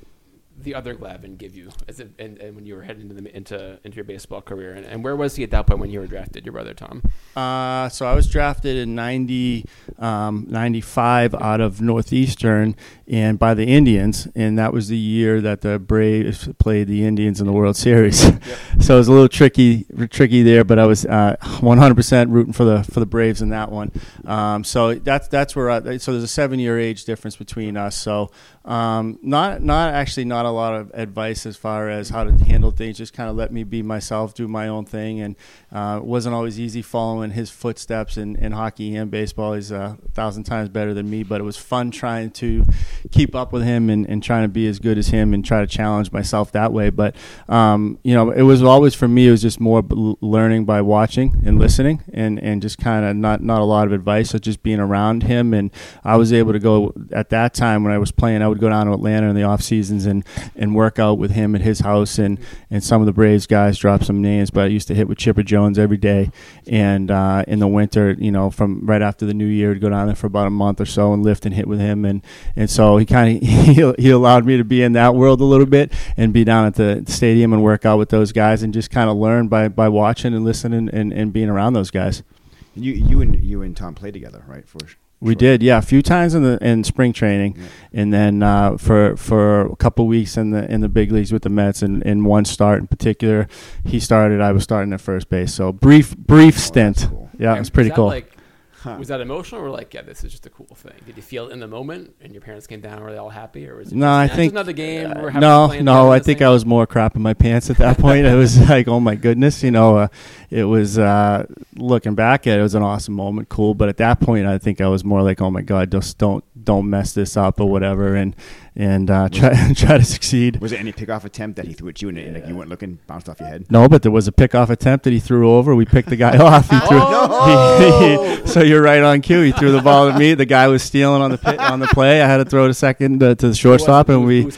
the other Glavine give you as a, and, and when you were heading into, the, into into your baseball career? And, and where was he at that point when you were drafted? Your brother Tom. Uh, so I was drafted in 90, um, 95 out of Northeastern and by the Indians, and that was the year that the Braves played the Indians in the World Series. so it was a little tricky, tricky there, but I was uh, 100% rooting for the for the Braves in that one. Um, so that's that's where I, so there's a seven year age difference between us. So um, not not actually not a lot of advice as far as how to handle things. Just kind of let me be myself, do my own thing, and uh, wasn't always easy following his footsteps in, in hockey and baseball. He's uh, a thousand times better than me, but it was fun trying to keep up with him and, and trying to be as good as him and try to challenge myself that way. But um, you know, it was always for me. It was just more learning by watching and listening, and, and just kind of not not a lot of advice, so just being around him. And I was able to go at that time when I was playing. I would go down to Atlanta in the off seasons and and work out with him at his house and and some of the Braves guys dropped some names, but I used to hit with Chipper Jones every day. And uh, in the winter, you know, from right after the New Year, to go down there for about a month or so and lift and hit with him. And and so he kind of he, he allowed me to be in that world a little bit and be down at the stadium and work out with those guys and just kind of learn by by watching and listening and, and being around those guys. you you and you and Tom played together, right? For We did, yeah, a few times in the in spring training, Yeah. and then uh, for for a couple weeks in the in the big leagues with the Mets. And in one start in particular, he started. I was starting at first base. So brief brief Oh, stint. cool. Yeah, it was pretty cool. Like, Huh. was that emotional or like, yeah, this is just a cool thing? Did you feel it in the moment and your parents came down? Were they all happy, or was it No, just, I "Nah, it's think another game? uh, We're no, no. I think thing?" I was more crapping my pants at that point. it was like, oh my goodness, you know. Uh, it was uh, looking back at it, it was an awesome moment, cool. But at that point, I think I was more like, oh my god, just don't don't mess this up or whatever, and and uh, try try to succeed. Was there any pickoff attempt that he threw at you and, and like, you weren't looking, bounced off your head? No, but there was a pickoff attempt that he threw over. We picked the guy off. He threw, Oh, he- he- so you're right on cue. He threw the ball at me. The guy was stealing on the pit, on the play. I had to throw to second uh, to the shortstop, and we.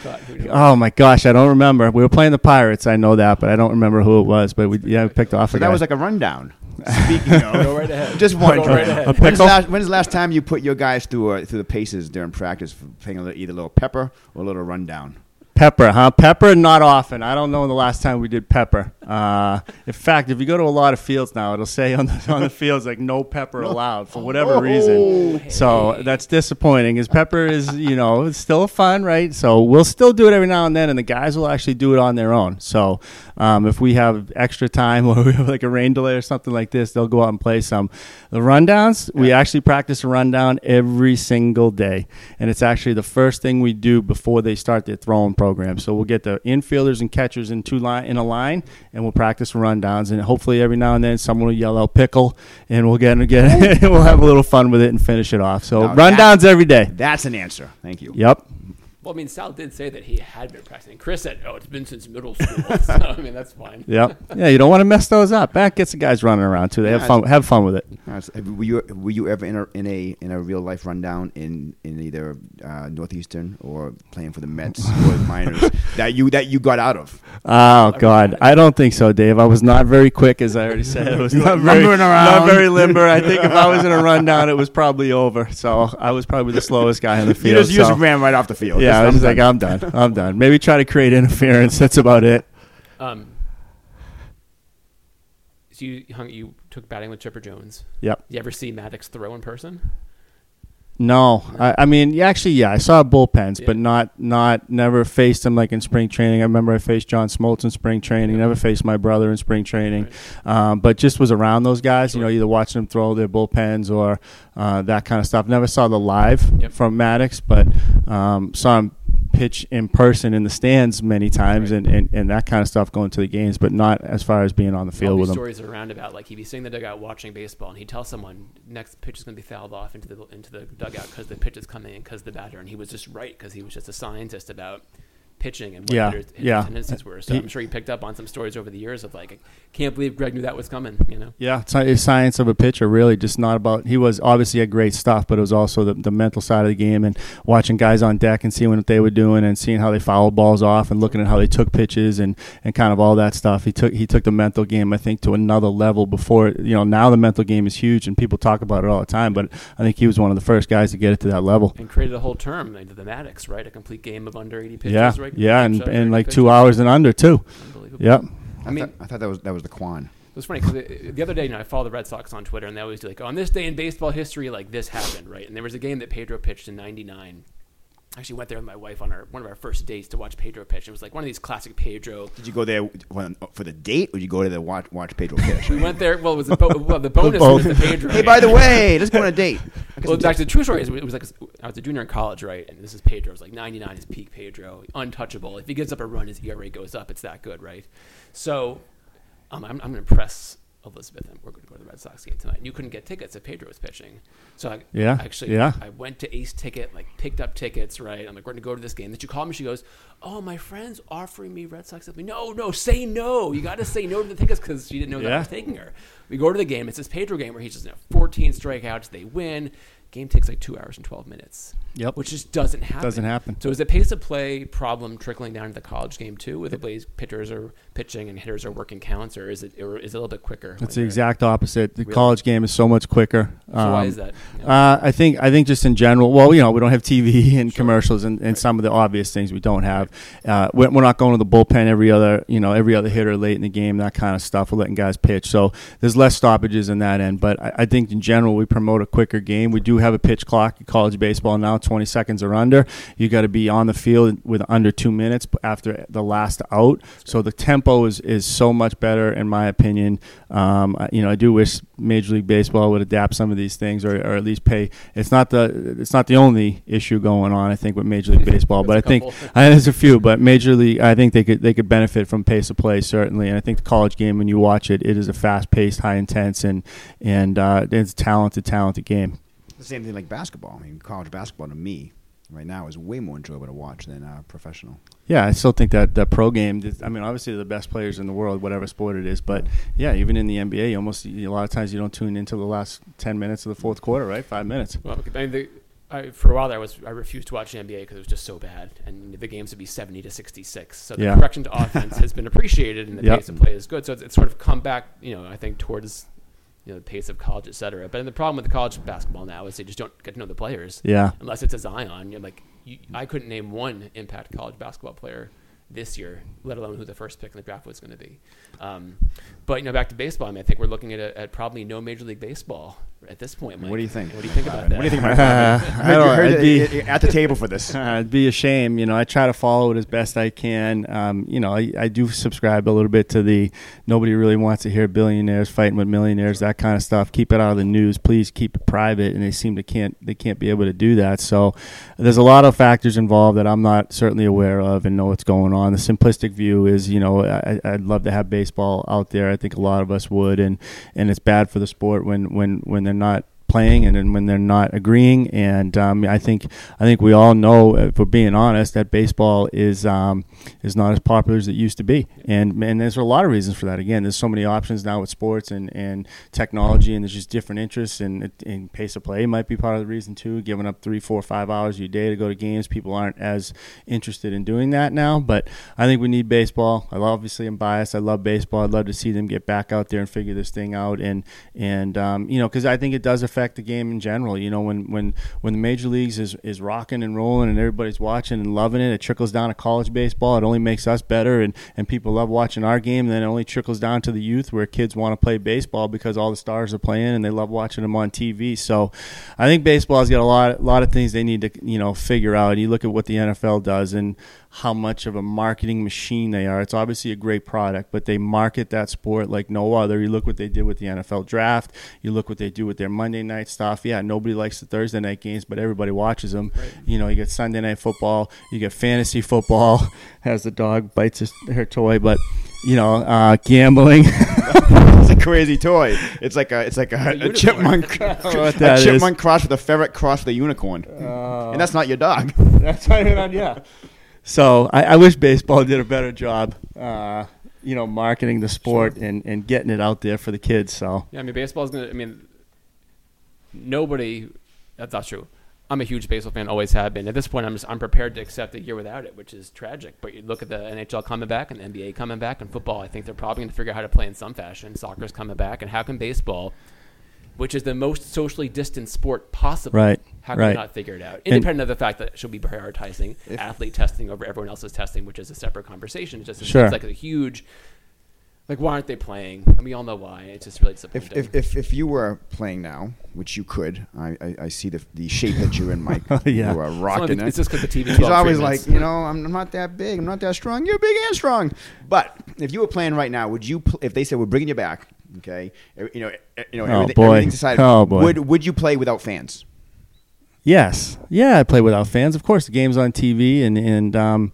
Oh my gosh, I don't remember. We were playing the Pirates. I know that, but I don't remember who it was. But we yeah we picked off. So a that guy. was like a rundown. Speaking of, Go right ahead. just Go wondering. right ahead. When's the, last, when's the last time you put your guys through uh, through the paces during practice, for playing a little, either a little pepper or a little rundown? Pepper, huh? Pepper, not often. I don't know the last time we did pepper. Uh, in fact, if you go to a lot of fields now, it'll say on the on the fields like no pepper allowed for whatever reason. So that's disappointing. Is pepper is you know it's still fun, right? So we'll still do it every now and then, and the guys will actually do it on their own. So um, if we have extra time or we have like a rain delay or something like this, they'll go out and play some. The rundowns, we actually practice a rundown every single day, and it's actually the first thing we do before they start their throwing program. So we'll get the infielders and catchers in two line in a line, and we'll practice rundowns. And hopefully, every now and then, someone will yell out pickle, and we'll get get we'll have a little fun with it and finish it off. So Now rundowns every day. That's an answer. Thank you. Yep. Well, I mean, Sal did say that he had been practicing. Chris said, "Oh, it's been since middle school." so, I mean, that's fine. Yep. Yeah, you don't want to mess those up. That gets the guys running around too. They have fun. Have fun with it. So have- were you were you ever in a in a in a real life rundown in in either uh, northeastern or playing for the Mets or the Miners that you that you got out of? Oh God, I don't think so, Dave. I was not very quick, as I already said. I was not very, lumbering not very limber. I think if I was in a rundown, it was probably over. So I was probably the slowest guy in the You field. just, you just so- ran right off the field. yeah, I was Just- just like, I'm done. I'm done. Maybe try to create interference. That's about it. Um, so you hung, you took batting with Chipper Jones. Yep. You ever see Maddux throw in person? No, I, I mean, yeah, actually, yeah, I saw bullpens, Yeah. but not, not, never faced him like in spring training. I remember I faced John Smoltz in spring training. Never faced my brother in spring training, um, but just was around those guys. You know, either watching them throw their bullpens or uh, that kind of stuff. Never saw the live Yep. from Maddux, but um, saw him pitch in person in the stands many times Right. and, and, and that kind of stuff going to the games, but not as far as being on the field with him. stories around about like he'd be sitting in the dugout watching baseball, and he'd tell someone next pitch is going to be fouled off into the into the dugout because the pitch is coming in because the batter, and he was just right because he was just a scientist about pitching and what Yeah, hitters' yeah. tendencies were. So He- I'm sure he picked up on some stories over the years of like, I can't believe Greg knew that was coming. You know, Yeah, it's a science of a pitcher, really. Just not about. He was obviously had great stuff, but it was also the, the mental side of the game and watching guys on deck and seeing what they were doing and seeing how they fouled balls off and looking at how they took pitches and, and kind of all that stuff. He took he took the mental game, I think, to another level. Before you know, now the mental game is huge and people talk about it all the time. But I think he was one of the first guys to get it to that level. and created a whole term into the Maddux, right? A complete game of under 80 pitches. yeah, right? Yeah, and, Pitch, and like two hours and under too. Unbelievable. Yep. I, I mean, thought, I thought that was that was the Quan. It was funny because the other day, you know, I follow the Red Sox on Twitter, and they always do like, on this day in baseball history, like this happened, right? And there was a game that Pedro pitched in '99. I actually went there with my wife on our one of our first dates to watch Pedro pitch. It was like one of these classic Pedro. Did you go there when, for the date, or did you go to the watch watch Pedro pitch? We went there. Well, it was a bo- well, the bonus was the Pedro. hey, by the way, let's go on a date. I Well, I'm- actually, the true story is it was like I was a junior in college, right? And this is Pedro. It was like 99 is peak Pedro, untouchable. If he gives up a run, his ERA goes up. It's that good, right? So um, I'm, I'm going to press Elizabeth, and we're going to go to the Red Sox game tonight. And you couldn't get tickets if Pedro was pitching. So I, Yeah, actually, yeah. I went to Ace Ticket, like picked up tickets, right? I'm like, we're going to go to this game. Then she called me. She goes, "Oh, my friend's offering me Red Sox." tickets." No, no, say no. You got to say no to the tickets because she didn't know that I was taking her. We go to the game. It's this Pedro game where he's just you know, 14 strikeouts. They win. Game takes like two hours and 12 minutes. Yep. Which just doesn't happen. Doesn't happen. So is the pace of play problem trickling down to the college game too, where the plays pitchers are pitching and hitters are working counts, or is it or is it a little bit quicker? It's the exact opposite. The Really? college game is so much quicker. So why Um, is that? Yeah. Uh, I think I think just in general. Well, you know, we don't have TV and commercials and, and some of the obvious things we don't have. Uh, we're, we're not going to the bullpen every other you know every other hitter late in the game that kind of stuff. We're letting guys pitch, so there's less stoppages in that end. But I, I think in general we promote a quicker game. We do have a pitch clock in college baseball now, 20 seconds or under. You got to be on the field with under two minutes after the last out. So the tempo is is so much better in my opinion. Um, I- you know, I do wish Major League Baseball would adapt some of these things, or, or at least pay. It's not the it's not the only issue going on. I think with Major League Baseball, but I think. I, there's a few. But Major League, I think they could they could benefit from pace of play certainly. And I think the college game, when you watch it, it is a fast paced, high intense, and and uh, it's a talented, talented game. The same thing like basketball. I mean, college basketball to me right now is way more enjoyable to watch than uh, professional. Yeah, I still think that that pro game. I mean, obviously the best players in the world, whatever sport it is. But yeah, even in the NBA, you almost a lot of times you don't tune into the last ten minutes of the fourth quarter, right? Five minutes. Well, I mean, the, I, for a while there, I was I refused to watch the NBA because it was just so bad, and the games would be seventy to sixty six. So the Yeah. correction to offense has been appreciated, and the Yep. pace of play is good. So it's, it's sort of come back, you know, I think towards you know the pace of college, et cetera. But the problem with the college basketball now is they just don't get to know the players. Yeah. unless it's a Zion. You're like, you, I couldn't name one impact college basketball player this year, let alone who the first pick in the draft was going to be. Um, but you know, back to baseball. I mean, I think we're looking at, a, at probably no Major League Baseball at this point. Mike. What do you think? What do you think about that? What do you think about Uh. I don't know, heard I'd be- it- it- at the table for this. Uh, it'd be a shame, you know. I try to follow it as best I can. Um, you know, I, I do subscribe a little bit to the nobody really wants to hear billionaires fighting with millionaires, that kind of stuff. Keep it out of the news, please. Keep it private, and they seem to can't they can't be able to do that. So there's a lot of factors involved that I'm not certainly aware of and know what's going on. The simplistic view is, you know, I, I'd love to have baseball out there. I think a lot of us would, and and it's bad for the sport when when when they're not playing and then when they're not agreeing. And um, I think I think we all know, if we're being honest, that baseball is um, is not as popular as it used to be. And and there's a lot of reasons for that. Again, there's so many options now with sports and, and technology, and there's just different interests. And, and pace of play might be part of the reason too. Giving up three, four, five hours your day to go to games, people aren't as interested in doing that now. But I think we need baseball. I obviously am biased. I love baseball. I'd love to see them get back out there and figure this thing out. And and um, you know, because I think it does affect the game in general. You know, when when when the major leagues is is rocking and rolling and everybody's watching and loving it, it trickles down to college baseball. It only makes us better, and and people love watching our game. Then it only trickles down to the youth, where kids want to play baseball because all the stars are playing and they love watching them on TV. So, I think baseball's got a lot lot of things they need to you know figure out. You look at what the NFL does and how much of a marketing machine they are. It's obviously a great product, but they market that sport like no other. You look what they did with the NFL draft. You look what they do with their Monday night stuff. Yeah, nobody likes the Thursday night games, but everybody watches them. You know, you get Sunday night football, you get fantasy football, as the dog bites his, her toy, but you know, uh, gambling. it's a crazy toy. It's like a it's like a, a unicorn. chipmunk, a that is. chipmunk cross with a ferret cross with a unicorn, Uh, and that's not your dog. That's not even on, yeah. So I, I wish baseball did a better job, uh, you know, marketing the sport and, and getting it out there for the kids. So Yeah, I mean, baseball's gonna. I mean, nobody. That's not true. I'm a huge baseball fan, always have been. At this point, I'm just I'm prepared to accept a year without it, which is tragic. But you look at the NHL coming back and the NBA coming back and football. I think they're probably going to figure out how to play in some fashion. Soccer's coming back, and how can baseball, which is the most socially distant sport possible, Right, How can right. they not figure it out? Independent of the fact that she'll be prioritizing If- athlete testing over everyone else's testing, which is a separate conversation. It just Sure. seems like a huge. Like, why aren't they playing? And we all know why. It's just really If, disappointing. if, if, if you were playing now, which you could, I, I, I see the the shape that you're in, Mike. Oh, yeah. You are rocking only- it. It's just because the TV. He's always like, you know, I'm, I'm not that big. I'm not that strong. You're big and strong. But if you were playing right now, would you? Pl- if they said we're bringing you back, okay, you know, you know, Oh, everything, boy. everything's decided. Oh, boy. Would would you play without fans? Yes, yeah, I play without fans. Of course, the game's on TV, and and um,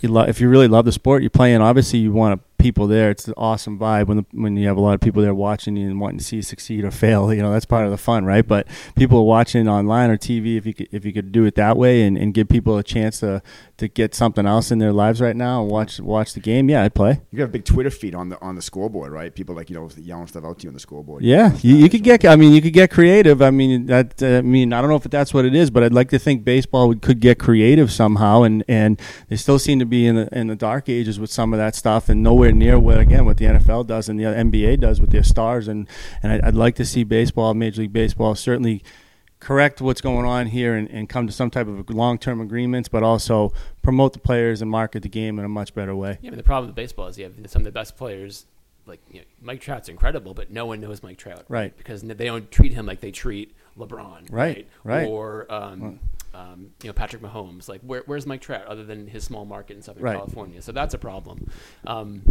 you lo- if you really love the sport you're playing, obviously you want people there. It's an awesome vibe when the, when you have a lot of people there watching you and wanting to see you succeed or fail. You know, that's part of the fun, right? But people watching online or TV, if you could, if you could do it that way and, and give people a chance to to get something else in their lives right now and watch watch the game, yeah, I'd play. You have a big Twitter feed on the on the scoreboard, right? People like you know yelling stuff out to you on the scoreboard. Yeah, you, you could get. I mean, you could get creative. I mean, that. I mean, I don't know if that's what it is, but I'd like to think baseball would, could get creative somehow, and and they still seem to be in the in the dark ages with some of that stuff, and nowhere near what again what the NFL does and the NBA does with their stars, and and I'd, I'd like to see baseball, Major League Baseball, certainly correct what's going on here and, and come to some type of long-term agreements, but also promote the players and market the game in a much better way. Yeah, mean, the problem with baseball is you have some of the best players. Like you know, Mike Trout's incredible, but no one knows Mike Trout, Right. Because they don't treat him like they treat LeBron, Right, right. Or um, um, you know Patrick Mahomes. Like, where, where's Mike Trout other than his small market in Southern Right. California? So that's a problem. Um,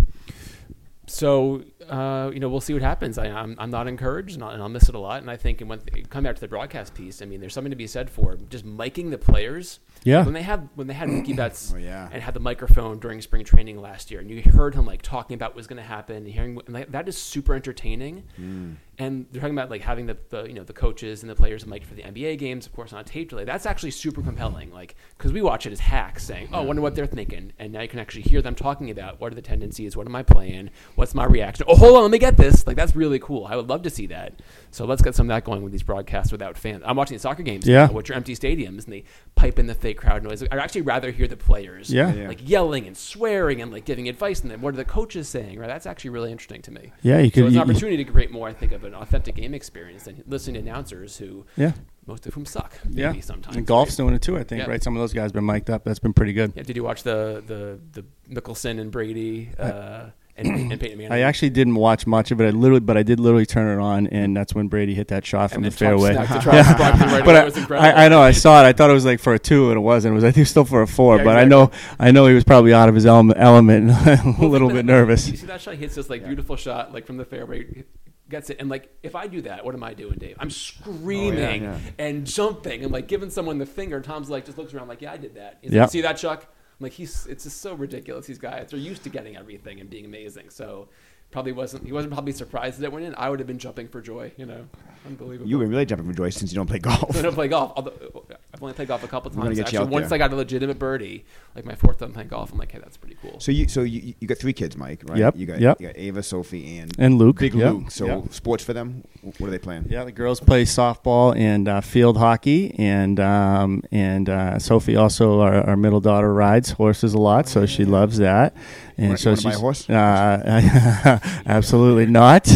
so uh, you know we'll see what happens. I, I'm, I'm not encouraged, and I'll, and I'll miss it a lot. And I think, and when come back to the broadcast piece, I mean, there's something to be said for just miking the players. Yeah. When they have when they had Mookie Betts Oh, yeah. and had the microphone during spring training last year, and you heard him like talking about what was going to happen, and hearing and like, that is super entertaining. Mm. and they're talking about like having the, the you know the coaches and the players mic for the NBA games, of course, on a tape delay. That's actually super compelling. Like because we watch it as hacks saying, "Oh, I wonder what they're thinking," and now you can actually hear them talking about what are the tendencies, what am I playing, what's my reaction. Oh, hold on, let me get this. Like that's really cool. I would love to see that. So let's get some of that going with these broadcasts without fans. I'm watching the soccer games, Yeah. now, which are empty stadiums, and they pipe in the fake crowd noise. I'd actually rather hear the players, Yeah. Yeah. like yelling and swearing and like giving advice, and then what are the coaches saying? Right, that's actually really interesting to me. Yeah, you So could. it's an opportunity to create more, I think, of an authentic game experience than listening to announcers who, yeah, most of whom suck. Maybe yeah. sometimes. And golf's right? doing it too. I think. Yeah. Right. Some of those guys have been mic'd up. That's been pretty good. Yeah, did you watch the the the Mickelson and Brady uh, and, and Peyton Manning? I actually didn't watch much of it. I literally, but I did literally turn it on, and that's when Brady hit that shot from and the fairway. snapped the Travis Barkley right but. I, It was incredible. I, I know I saw it. I thought it was like for a two, and it wasn't. It was I think still for a four. Yeah, but exactly. I know I know he was probably out of his element, element a little bit nervous. You see that shot? He hits this like beautiful shot, like from the fairway, gets it, and like if I do that, what am I doing, Dave? I'm screaming oh, yeah. and jumping and like giving someone the finger. Tom's like just looks around like, yeah, I did that. He's Yep. like, see that, Chuck? Like, he's it's just so ridiculous. These guys are used to getting everything and being amazing. So probably wasn't he wasn't probably surprised that it went in. I would have been jumping for joy. You know, unbelievable. You've been really jumping for joy since you don't play golf. I don't play golf. Although I've only played golf a couple gonna times. get you Actually, out once there. I got a legitimate birdie, like my fourth time playing golf, I'm like, hey, that's pretty cool. So you so you, you got three kids, Mike, right? Yep, You got, yep. you got Ava, Sophie, and And Luke, Big yep, Luke. So yep. sports for them. What are they playing? Yeah, the girls play softball and uh, field hockey, and um, and uh, Sophie also our, our middle daughter rides horses a lot, so she loves that. And so wanna a horse? Uh, absolutely not.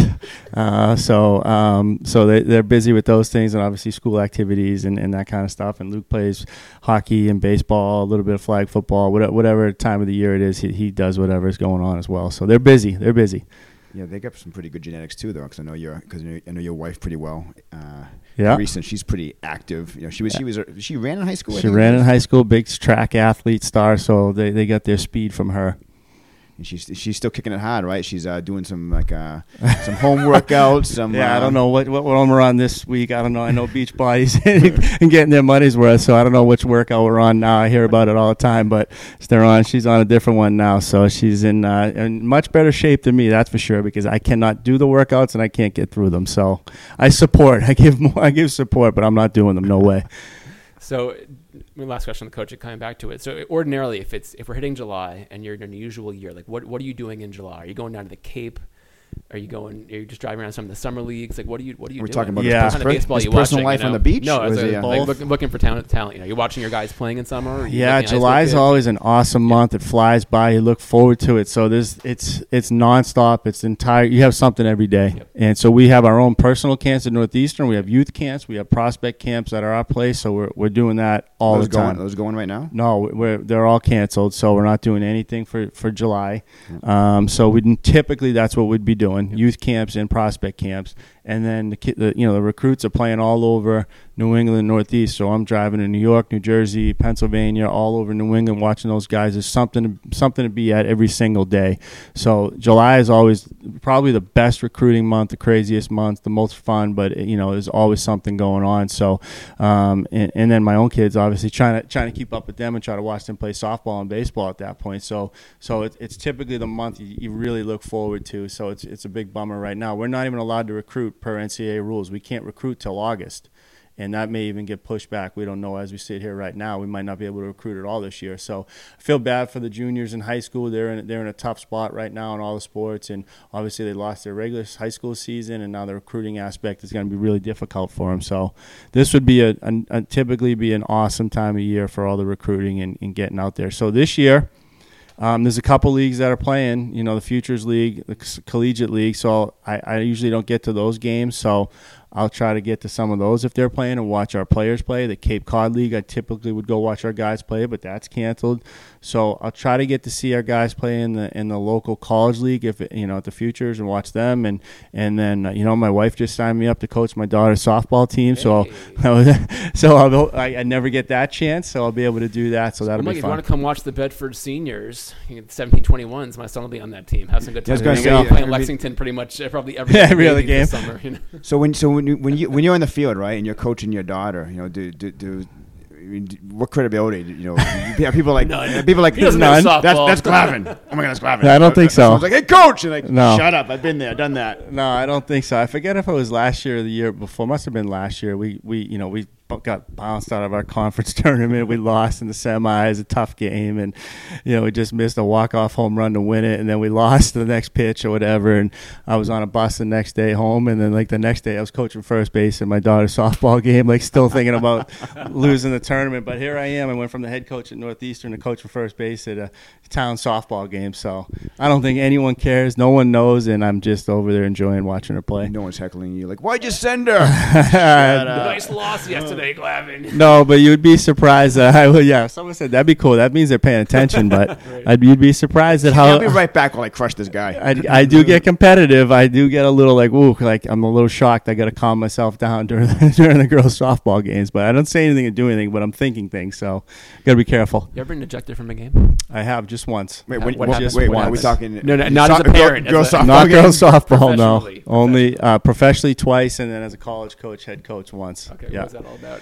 Uh, so um, so they they're busy with those things, and obviously school activities and, and that kind of stuff. And Luke plays hockey and baseball, a little bit of flag football, whatever, whatever time of the year it is, he, he does whatever is going on as well. So they're busy. They're busy. Yeah, they got some pretty good genetics too, though. Because I know your because I know your wife pretty well. Uh, Yeah. Recent, she's pretty active. You know, she was she was she ran in high school. She ran in high school, big track athlete star, so they, they got their speed from her. And she's she's still kicking it hard, right? She's uh, doing some like uh, some home workouts. Some Yeah, uh, I don't know what what one we're on this week. I don't know. I know Beach Bodies and getting their money's worth, so I don't know which workout we're on now. I hear about it all the time, but they're on. She's on a different one now, so she's in uh, in much better shape than me. That's for sure because I cannot do the workouts and I can't get through them. So I support. I give more. I give support, but I'm not doing them. No way. So, last question, on the coach, coming back to it. So, ordinarily, if it's if we're hitting July and you're in an unusual year, like what what are you doing in July? Are you going down to the Cape? Are you going? Are you just driving around some of the summer leagues? Like, what are you? What are you We're doing? talking about Yeah. his, What kind of pers- baseball his you personal watching, life you on the beach. No, Or as is a, he, uh, like Both. looking, looking for talent. Talent. You know, you're watching your guys playing in summer. Or are you Yeah, looking at high school July is always an awesome month. It flies by. You look forward to it. So there's it's it's nonstop. It's entire. You have something every day. Yep. And so we have our own personal camps at Northeastern. We have youth camps. We have prospect camps at our place. So we're we're doing that all those the time. going those going right now. No, we're they're all canceled, so we're not doing anything for for July. Um, so we typically that's what we'd be doing: youth camps and prospect camps, and then the, the you know the recruits are playing all over New England, Northeast. So I'm driving to New York, New Jersey, Pennsylvania, all over New England, watching those guys. There's something something to be at every single day. So July is always probably the best recruiting month, the craziest month, the most fun. But you know, there's always something going on. So, um, and, and then my own kids, obviously trying to trying to keep up with them and try to watch them play softball and baseball at that point. So, so it, it's typically the month you, you really look forward to. So it's it's a big bummer right now. We're not even allowed to recruit per NCAA rules. We can't recruit till August and that may even get pushed back. We don't know as we sit here right now. We might not be able to recruit at all this year. So I feel bad for the juniors in high school. They're in they're in a tough spot right now in all the sports, and obviously they lost their regular high school season, and now the recruiting aspect is going to be really difficult for them. So this would be a, a, a typically be an awesome time of year for all the recruiting and, and getting out there. So this year. Um, there's a couple leagues that are playing, you know, the Futures League, the Collegiate League. So I, I usually don't get to those games. So I'll try to get to some of those if they're playing and watch our players play. The Cape Cod League, I typically would go watch our guys play, but that's canceled. So I'll try to get to see our guys play in the in the local college league if it, you know at the Futures and watch them. And and then uh, you know my wife just signed me up to coach my daughter's softball team. So so I'll, I, I never get that chance. So I'll be able to do that. So that'll Well, Mike, be if you want to come watch the Bedford seniors, 1721s, my son will be on that team. Have some good Yeah, I was gonna We're say, playing Lexington pretty much probably every, Yeah, every other this game. summer. You know? So when so when you when you when you're on the field, right, and you're coaching your daughter, you know, do do, do mean, what credibility? You know, yeah, people like None. people like He None. That's softball. that's Glavine. Oh my god, that's Glavine. I don't think so. Someone's like, hey, coach, and like, No. shut up. I've been there, done that. No, I don't think so. I forget if it was last year or the year before. Must have been last year. We we you know we bu- got bounced out of our conference tournament. We lost in the semis, a tough game, and you know we just missed a walk off home run to win it, and then we lost the next pitch or whatever. And I was on a bus the next day home, and then like the next day I was coaching first base in my daughter's softball game, like still thinking about losing the tournament. But here I am. I went from the head coach at Northeastern to coach for first base at a town softball game. So I don't think anyone cares. No one knows, and I'm just over there enjoying watching her play. No one's heckling you. Like, why'd you send her? Shut up. nice loss yesterday, Glavine. No, but you'd be surprised that I would. Yeah, someone said that'd be cool. That means they're paying attention. But I'd, you'd be surprised at how I'll be right back while I crush this guy. I, I do get competitive. I do get a little like, ooh, like I'm a little shocked. I got to calm myself down during the, during the girls' softball games. But I don't say anything or do anything. But I'm thinking things, so got to be careful. You ever been ejected from a game? I have just once. Wait, What when, happens- wait, what are we talking? No, no, not as a parent, Girl, as a- softball Not game? girls softball, no. Only uh, professionally twice, and then as a college coach, head coach once. Okay, yeah. what was that all about?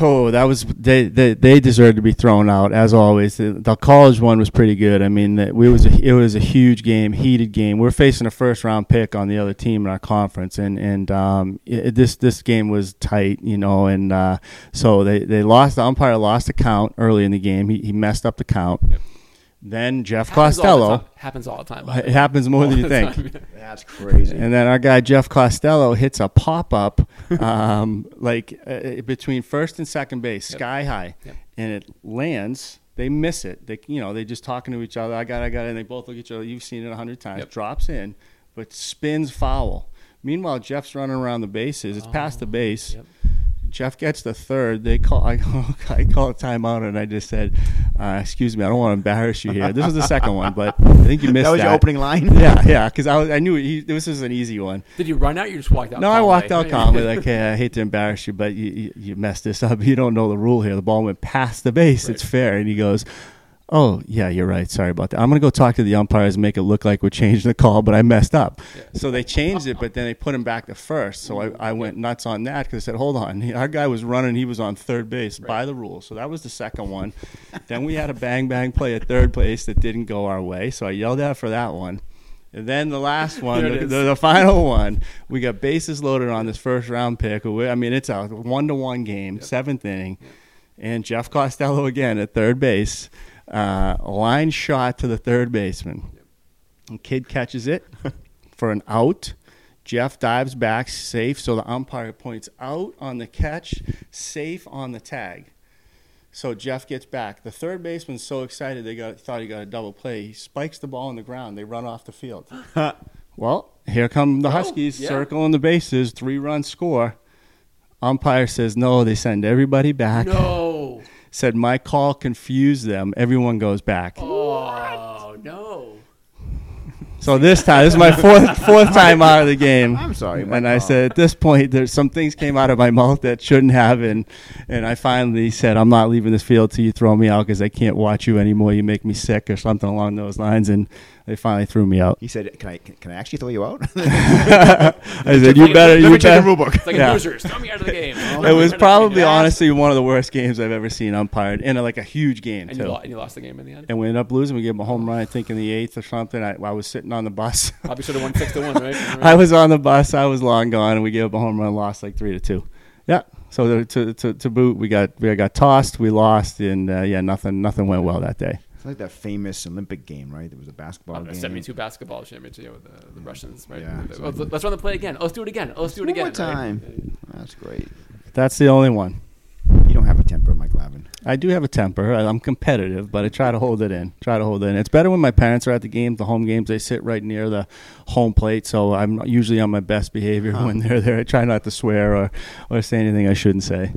Oh, that was they they, they deserved to be thrown out as always. The, the college one was pretty good. I mean, it was a, it was a huge game, heated game. We are facing a first round pick on the other team in our conference, and and um, it, this this game was tight, you know. And uh, so they they lost. The umpire lost the count early in the game. He he messed up the count. Yep. Then Jeff Happens all the Costello. time. happens all the time. by It happens more than you think. time. That's crazy. And then our guy Jeff Costello hits a pop up, um, like uh, between first and second base, Yep. sky high, Yep. and it lands. They miss it. They, you know, they just talking to each other. I got, it, I got, it. And they both look at each other. You've seen it a hundred times. Yep. Drops in, but spins foul. Meanwhile, Jeff's running around the bases. It's past the base. Yep. Jeff gets the third. They call. I, I call a timeout, and I just said, uh, "Excuse me, I don't want to embarrass you here." This was the second one, but I think you missed that was that. your opening line. Yeah, yeah, because I, was- I knew he, this was an easy one. Did you run out? Or you just walked out. No, I walked out calmly, like, hey, I hate to embarrass you, but you, you, you messed this up. You don't know the rule here. The ball went past the base. It's fair. And he goes, oh, yeah, you're right. Sorry about that. I'm going to go talk to the umpires and make it look like we're changing the call, but I messed up. So they changed it, but then they put him back to first. So I, I went nuts on that because I said, hold on. Our guy was running. He was on third base by the rules. So that was the second one. then we had a bang bang play at third base that didn't go our way. So I yelled out for that one. And then the last one, the, the, the final one, we got bases loaded on this first round pick. I mean, it's a one to one game, seventh inning, and Jeff Costello again at third base, uh, line shot to the third baseman. The kid catches it for an out. Jeff dives back, safe. So the umpire points out on the catch, safe on the tag. So Jeff gets back. The third baseman's so excited they got thought he got a double play. He spikes the ball on the ground. They run off the field. well, here come the Huskies yeah. circling the bases, three run score. Umpire says no. They send everybody back. No. Said my call confused them. Everyone goes back. Oh no. So this time, this is my fourth fourth time out of the game. I'm sorry, my And I call. said, at this point, there's some things came out of my mouth that shouldn't have, and and I finally said, I'm not leaving this field till you throw me out because I can't watch you anymore. You make me sick or something along those lines. And they finally threw me out. He said, "Can I can I actually throw you out?" I said, you better, Let you me check better. the rule book. It's like Yeah. losers. Throw me out of the game. It was probably honestly one of the worst games I've ever seen umpired in a, like a huge game And you, too. lo- and you lost the game in the end. And we ended up losing. We gave him a home run, I think, in the eighth or something. I, I was sitting on the bus. Probably should have won six to one, right? I was on the bus. I was long gone, and we gave up a home run, lost like three to two. Yeah. So to, to to boot, we got we got tossed, we lost, and uh, yeah, nothing nothing went well that day. It's like that famous Olympic game, right? There was a basketball Oh, the game. 72 basketball championship yeah, with the, the Russians, right? Yeah, Oh, let's run the play again. Oh, let's do it again. Oh, let's do it again. One again. more right? time. That's great. That's the only one. You don't have a temper, Mike Glavine. I do have a temper. I- I'm competitive, but I try to hold it in. Try to hold it in. It's better when my parents are at the games, the home games. They sit right near the home plate, so I'm usually on my best behavior when they're there. I try not to swear or, or say anything I shouldn't say.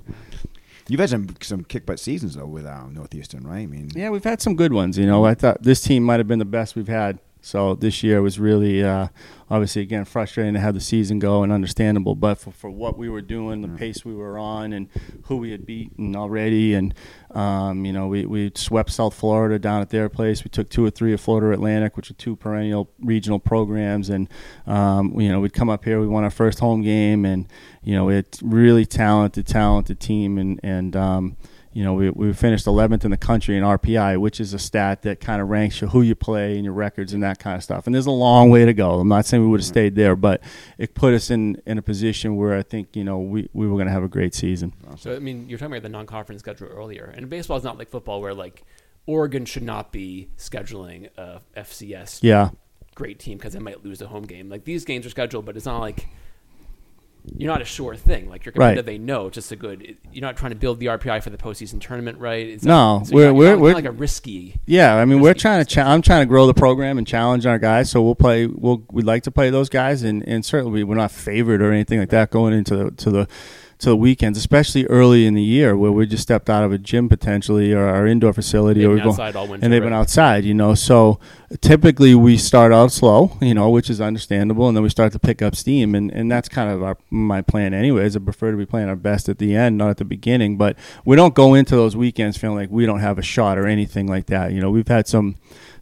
You've had some some kick butt seasons though with uh, Northeastern, right? I mean, Yeah, we've had some good ones. You know, I thought this team might have been the best we've had. So this year was really, uh, obviously, again, frustrating to have the season go and understandable. But for, for what we were doing, the pace we were on, and who we had beaten already, and um, you know, we, we swept South Florida down at their place. We took two or three of Florida Atlantic, which are two perennial regional programs, and um, you know, we'd come up here. We won our first home game, and you know, it's really talented, talented team, and and um, you know, we, we finished 11th in the country in RPI, which is a stat that kind of ranks you who you play and your records and that kind of stuff. And there's a long way to go. I'm not saying we would have mm-hmm. stayed there, but it put us in, in a position where I think, you know, we, we were going to have a great season. So I mean, you're talking about the non-conference schedule earlier, and baseball is not like football, where like Oregon should not be scheduling a FCS Yeah. great team because they might lose a home game. Like these games are scheduled, but it's not like you're not a sure thing. Like you're Right. they know it's just a good. you're not trying to build the RPI for the postseason tournament, right? It's No, not, so we're- we're- we're- like a risky. Yeah, I mean, we're trying to. Cha- I'm trying to grow the program and challenge our guys. So we'll play. We'll we'd like to play those guys, and, and certainly we're not favored or anything like that going into the to the to the weekends, especially early in the year where we just stepped out of a gym potentially or our indoor facility, They've or been we go outside all winter, and they've right? been outside. You know, so typically we start out slow, you know, which is understandable, and then we start to pick up steam, and, and that's kind of our my plan anyways. I prefer to be playing our best at the end, not at the beginning. But we don't go into those weekends feeling like we don't have a shot or anything like that. You know, we've had some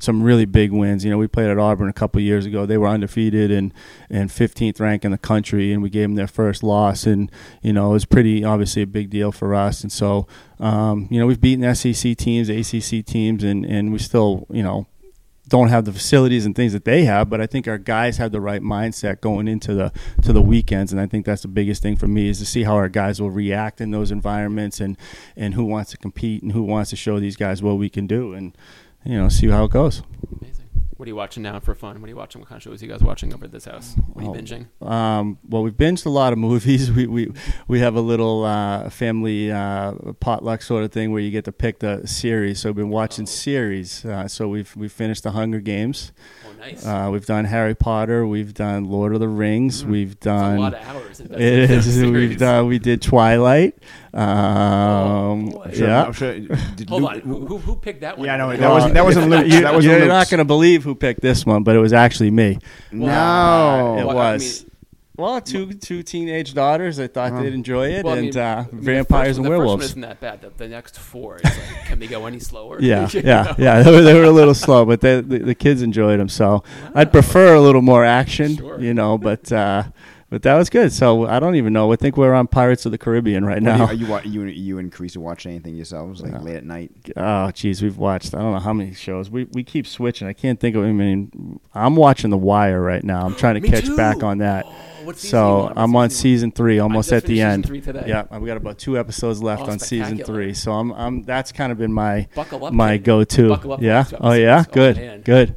some really big wins. You know, we played at Auburn a couple years ago. They were undefeated and and 15th ranked in the country, and we gave them their first loss. And you know, it was pretty obviously a big deal for us. And so, um, you know, we've beaten SEC teams, ACC teams, and and we still, you know. Don't have the facilities and things that they have, but I think our guys have the right mindset going into the to the weekends, and I think that's the biggest thing for me is to see how our guys will react in those environments, and and who wants to compete and who wants to show these guys what we can do, and you know, see how it goes. Amazing. What are you watching now for fun? What are you watching? What kind of shows are you guys watching over at this house? What are you Oh. binging? Um, well, we've binged a lot of movies. We we, we have a little uh, family uh, potluck sort of thing where you get to pick the series. So we've been watching series. Uh, so we've we finished the Hunger Games. Oh, nice. Uh, we've done Harry Potter. We've done Lord of the Rings. We've It's a done. lot of hours. invested It in that is. We've done. We did Twilight. Um, boy. Sure, yeah. I'm sure. Did Hold Luke- on. Who, who, who picked that one? Yeah, I know, Well, that wasn't- that wasn't Luke's. You, That wasn't you're Luke's. not going to believe who picked this one, but it was actually me. No. it Well, I was. Well, two two teenage daughters. I thought they'd enjoy it, Well, I and mean, uh, I mean, vampires first- and the werewolves. First one isn't that bad. The, the next four, like, can they go any slower? Yeah, yeah, know? yeah. They were, they were a little slow, but they, the, the kids enjoyed them. So I'd prefer a little more action, Sure. you know. But uh, but that was good. So I don't even know. I think we're on Pirates of the Caribbean right What do you- now. Are you, wa- you, and- you and Creasy watch anything yourselves, like late at night? Oh, geez, we've watched I don't know how many shows. We we keep switching. I can't think of. I mean, I'm watching The Wire right now. I'm trying to catch too. back on that. Oh, what season are you So on? I'm on season season three, almost just at the finished season end. three today. Yeah, we got about two episodes left Oh, on season three. So I'm I'm that's kind of been my Buckle up, my go-to. Buckle up for yeah. these two Oh yeah. Good. Oh, Good.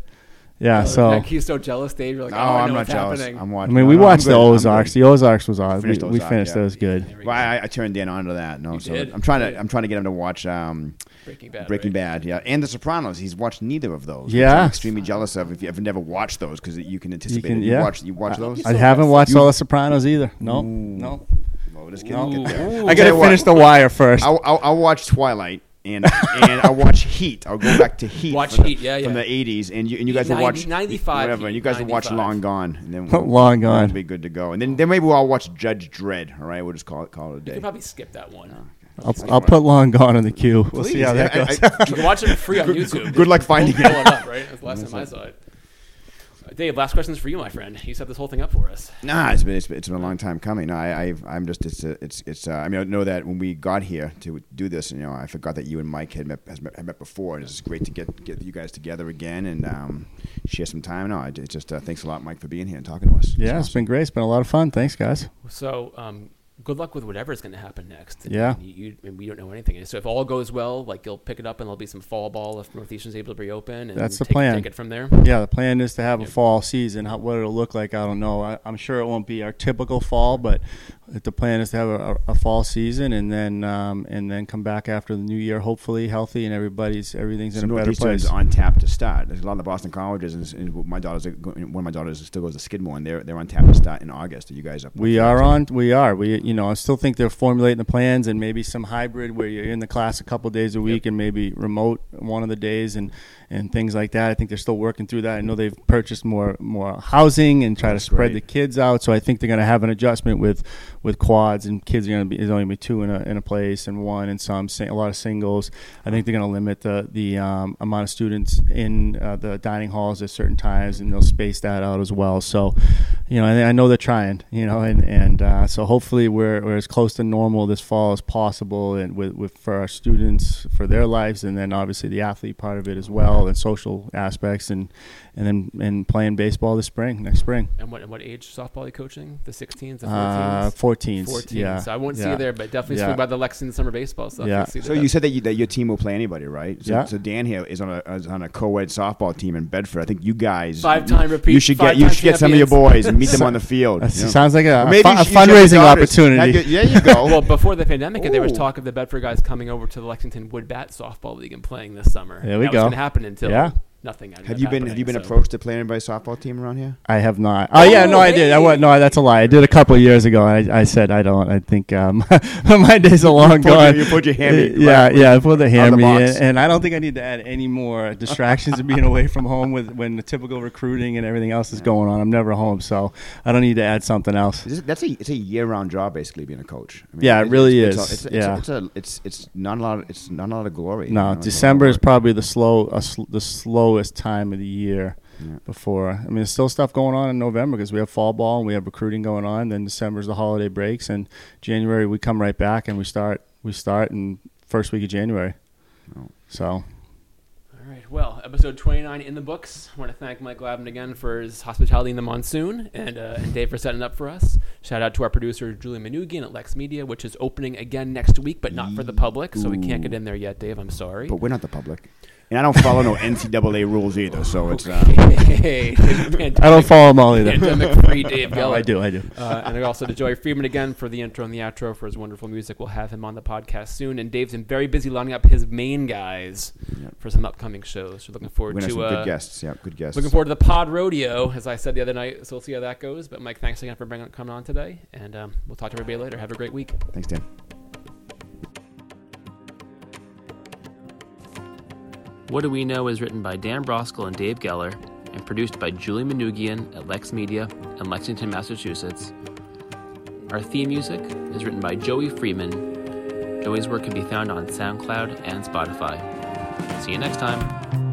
Man. Good. Yeah. So Heck, he's so jealous, Dave. You're like, No, oh, I I'm know not what's jealous. happening. I'm watching. I watching. mean, we no, I'm watched the good. I'm Ozarks. good. The Ozarks was on. We, Finished we Ozark, finished. yeah. That was good. There Well. I, I turned Dan onto that. No, You so did? I'm trying to I'm trying to get him to watch um, Breaking Bad. Breaking right? Bad, yeah, and The Sopranos. He's watched neither of those. which Yeah. I'm extremely jealous of. If you ever never watched those, because you can anticipate. can- it. You yeah. watch you watch those. I haven't watched You- all the Sopranos either. No. No. Well, this kid No. will get there. I gotta you what, finish The Wire first. I'll, I'll, I'll watch Twilight and and I'll watch Heat. I'll go back to Heat. Watch from the- Heat, yeah, from the '80s, and you and you guys will watch 95 whatever, and you guys will watch Long Gone, and then we'll, Long Gone. We'll be good to go, and then then maybe we'll all watch Judge Dredd. All right, we'll just call it call it a You day. can probably skip that one. Oh, I'll, I'll put Long Gone in the queue. We'll see how that I- goes. I- You can watch it free on YouTube. good luck finding Pull it. it up, right? That's the last time I saw it. Dave, last question's for you, my friend. You set this whole thing up for us. Nah, it's been, it's been it's been a long time coming. No, I I've, I'm just it's uh, it's it's. Uh, I mean, I know that when we got here to do this, you know, I forgot that you and Mike had met has met, had met before. and It's great to get get you guys together again and um, share some time. No, it, it's just uh, thanks a lot, Mike, for being here and talking to us. yeah, it's been great. It's been a lot of fun. Thanks, guys. So, um, good luck with whatever's going to happen next. And Yeah. You, you, and we don't know anything. So, if all goes well, like you'll pick it up and there'll be some fall ball if Northeastern's able to reopen. And That's the take, plan. Take it from there. Yeah, the plan is to have a fall season. How, what it'll look like, I don't know. I, I'm sure it won't be our typical fall, but the plan is to have a, a fall season and then um, and then come back after the new year, hopefully healthy and everybody's everything's So in a better place. on tap to start. There's a lot of the Boston colleges, and, and my daughter's one of my daughters still goes to Skidmore, and they're they're on tap to start in August. Are you guys up? We are on. We are. We, you know, I still think they're formulating the plans and maybe some hybrid where you're in the class a couple days a week and maybe remote one of the days and and things like that. I think they're still working through that. I know they've purchased more more housing and try That's to spread great. the kids out. So I think they're going to have an adjustment with with quads and kids are going to be there's only gonna be two in a in a place and one and some a lot of singles. I think they're going to limit the the um, amount of students in uh, the dining halls at certain times and they'll space that out as well. So, you know, I, I know they're trying. You know, and and uh, so hopefully we're we're as close to normal this fall as possible and with, with for our students for their lives and then obviously the athlete part of it as well and social aspects and and then and playing baseball this spring next spring. And what and what age softball are you coaching? The 16s, the 14s? Uh, 14s. 14. Yeah. So I won't see you there, but definitely Yeah. swing by the Lexington summer baseball stuff. Yeah. You'll So you said that, you, that your team will play anybody, right? So, Yeah. So Dan here is on a is on a co-ed softball team in Bedford. I think you guys Five-time repeat- You should get you five-time should get some of your boys and meet them on the field. That you know? sounds like a, a, maybe fu- a should- you should have fundraising daughters. opportunity. yeah, you go. well, before the pandemic, there was talk of the Bedford guys coming over to the Lexington Wood Bat softball league and playing this summer. There we that go. was going to happen until Yeah. Nothing. ended have up you been have you been so- approached to play anybody's softball team around here? I have not. Oh, yeah, no, I did. I hey. went. No, that's a lie. I did a couple of years ago. I, I said I don't. I think um, my days are long put your- gone. you put your hammy yeah, right yeah. I put the the hammy, box. and, and I don't think I need to add any more distractions of being away from home with when the typical recruiting and everything else is going on. I'm never home, so I don't need to add something else. This- That's a it's a year round job basically being a coach. I mean, Yeah, it really it's, is. It's, it's, Yeah. a- it's a it's it's not a lot. Of, it's not a lot of glory. No, you know, it's a lot of December is probably the slow, uh, sl- the slowest time of the year. Yeah. Before, I mean, there's still stuff going on in November because we have fall ball and we have recruiting going on. Then December's the holiday breaks, and January we come right back and we start. We start in first week of January. Oh. So All right. Well, episode 29 in the books. I want to thank Mike Glavine again for his hospitality in the monsoon and, uh, and Dave for setting up for us. Shout out to our producer, Julie Manugian at Lex Media, which is opening again next week, but not for the public. So we can't get in there yet, Dave. I'm sorry. But we're not the public, and I don't follow no NCAA rules either. So it's uh, Hey, I don't follow them all either. Pandemic free Dave no, Geller. I do. I do. Uh, and also to Joey Friedman again for the intro and the outro for his wonderful music. We'll have him on the podcast soon. And Dave's been very busy lining up his main guys Yep. for some upcoming shows. So looking we're forward gonna have some uh, good guests. Yeah, good guests. looking forward to the Pod Rodeo, as I said the other night. So we'll see how that goes. But Mike, thanks again for bringing, coming on today, and um, we'll talk to everybody later. Have a great week. Thanks, Dan. What Do We Know is written by Dan Broskell and Dave Geller and produced by Julie Manugian at Lex Media in Lexington, Massachusetts. Our theme music is written by Joey Freeman. Joey's work can be found on SoundCloud and Spotify. See you next time.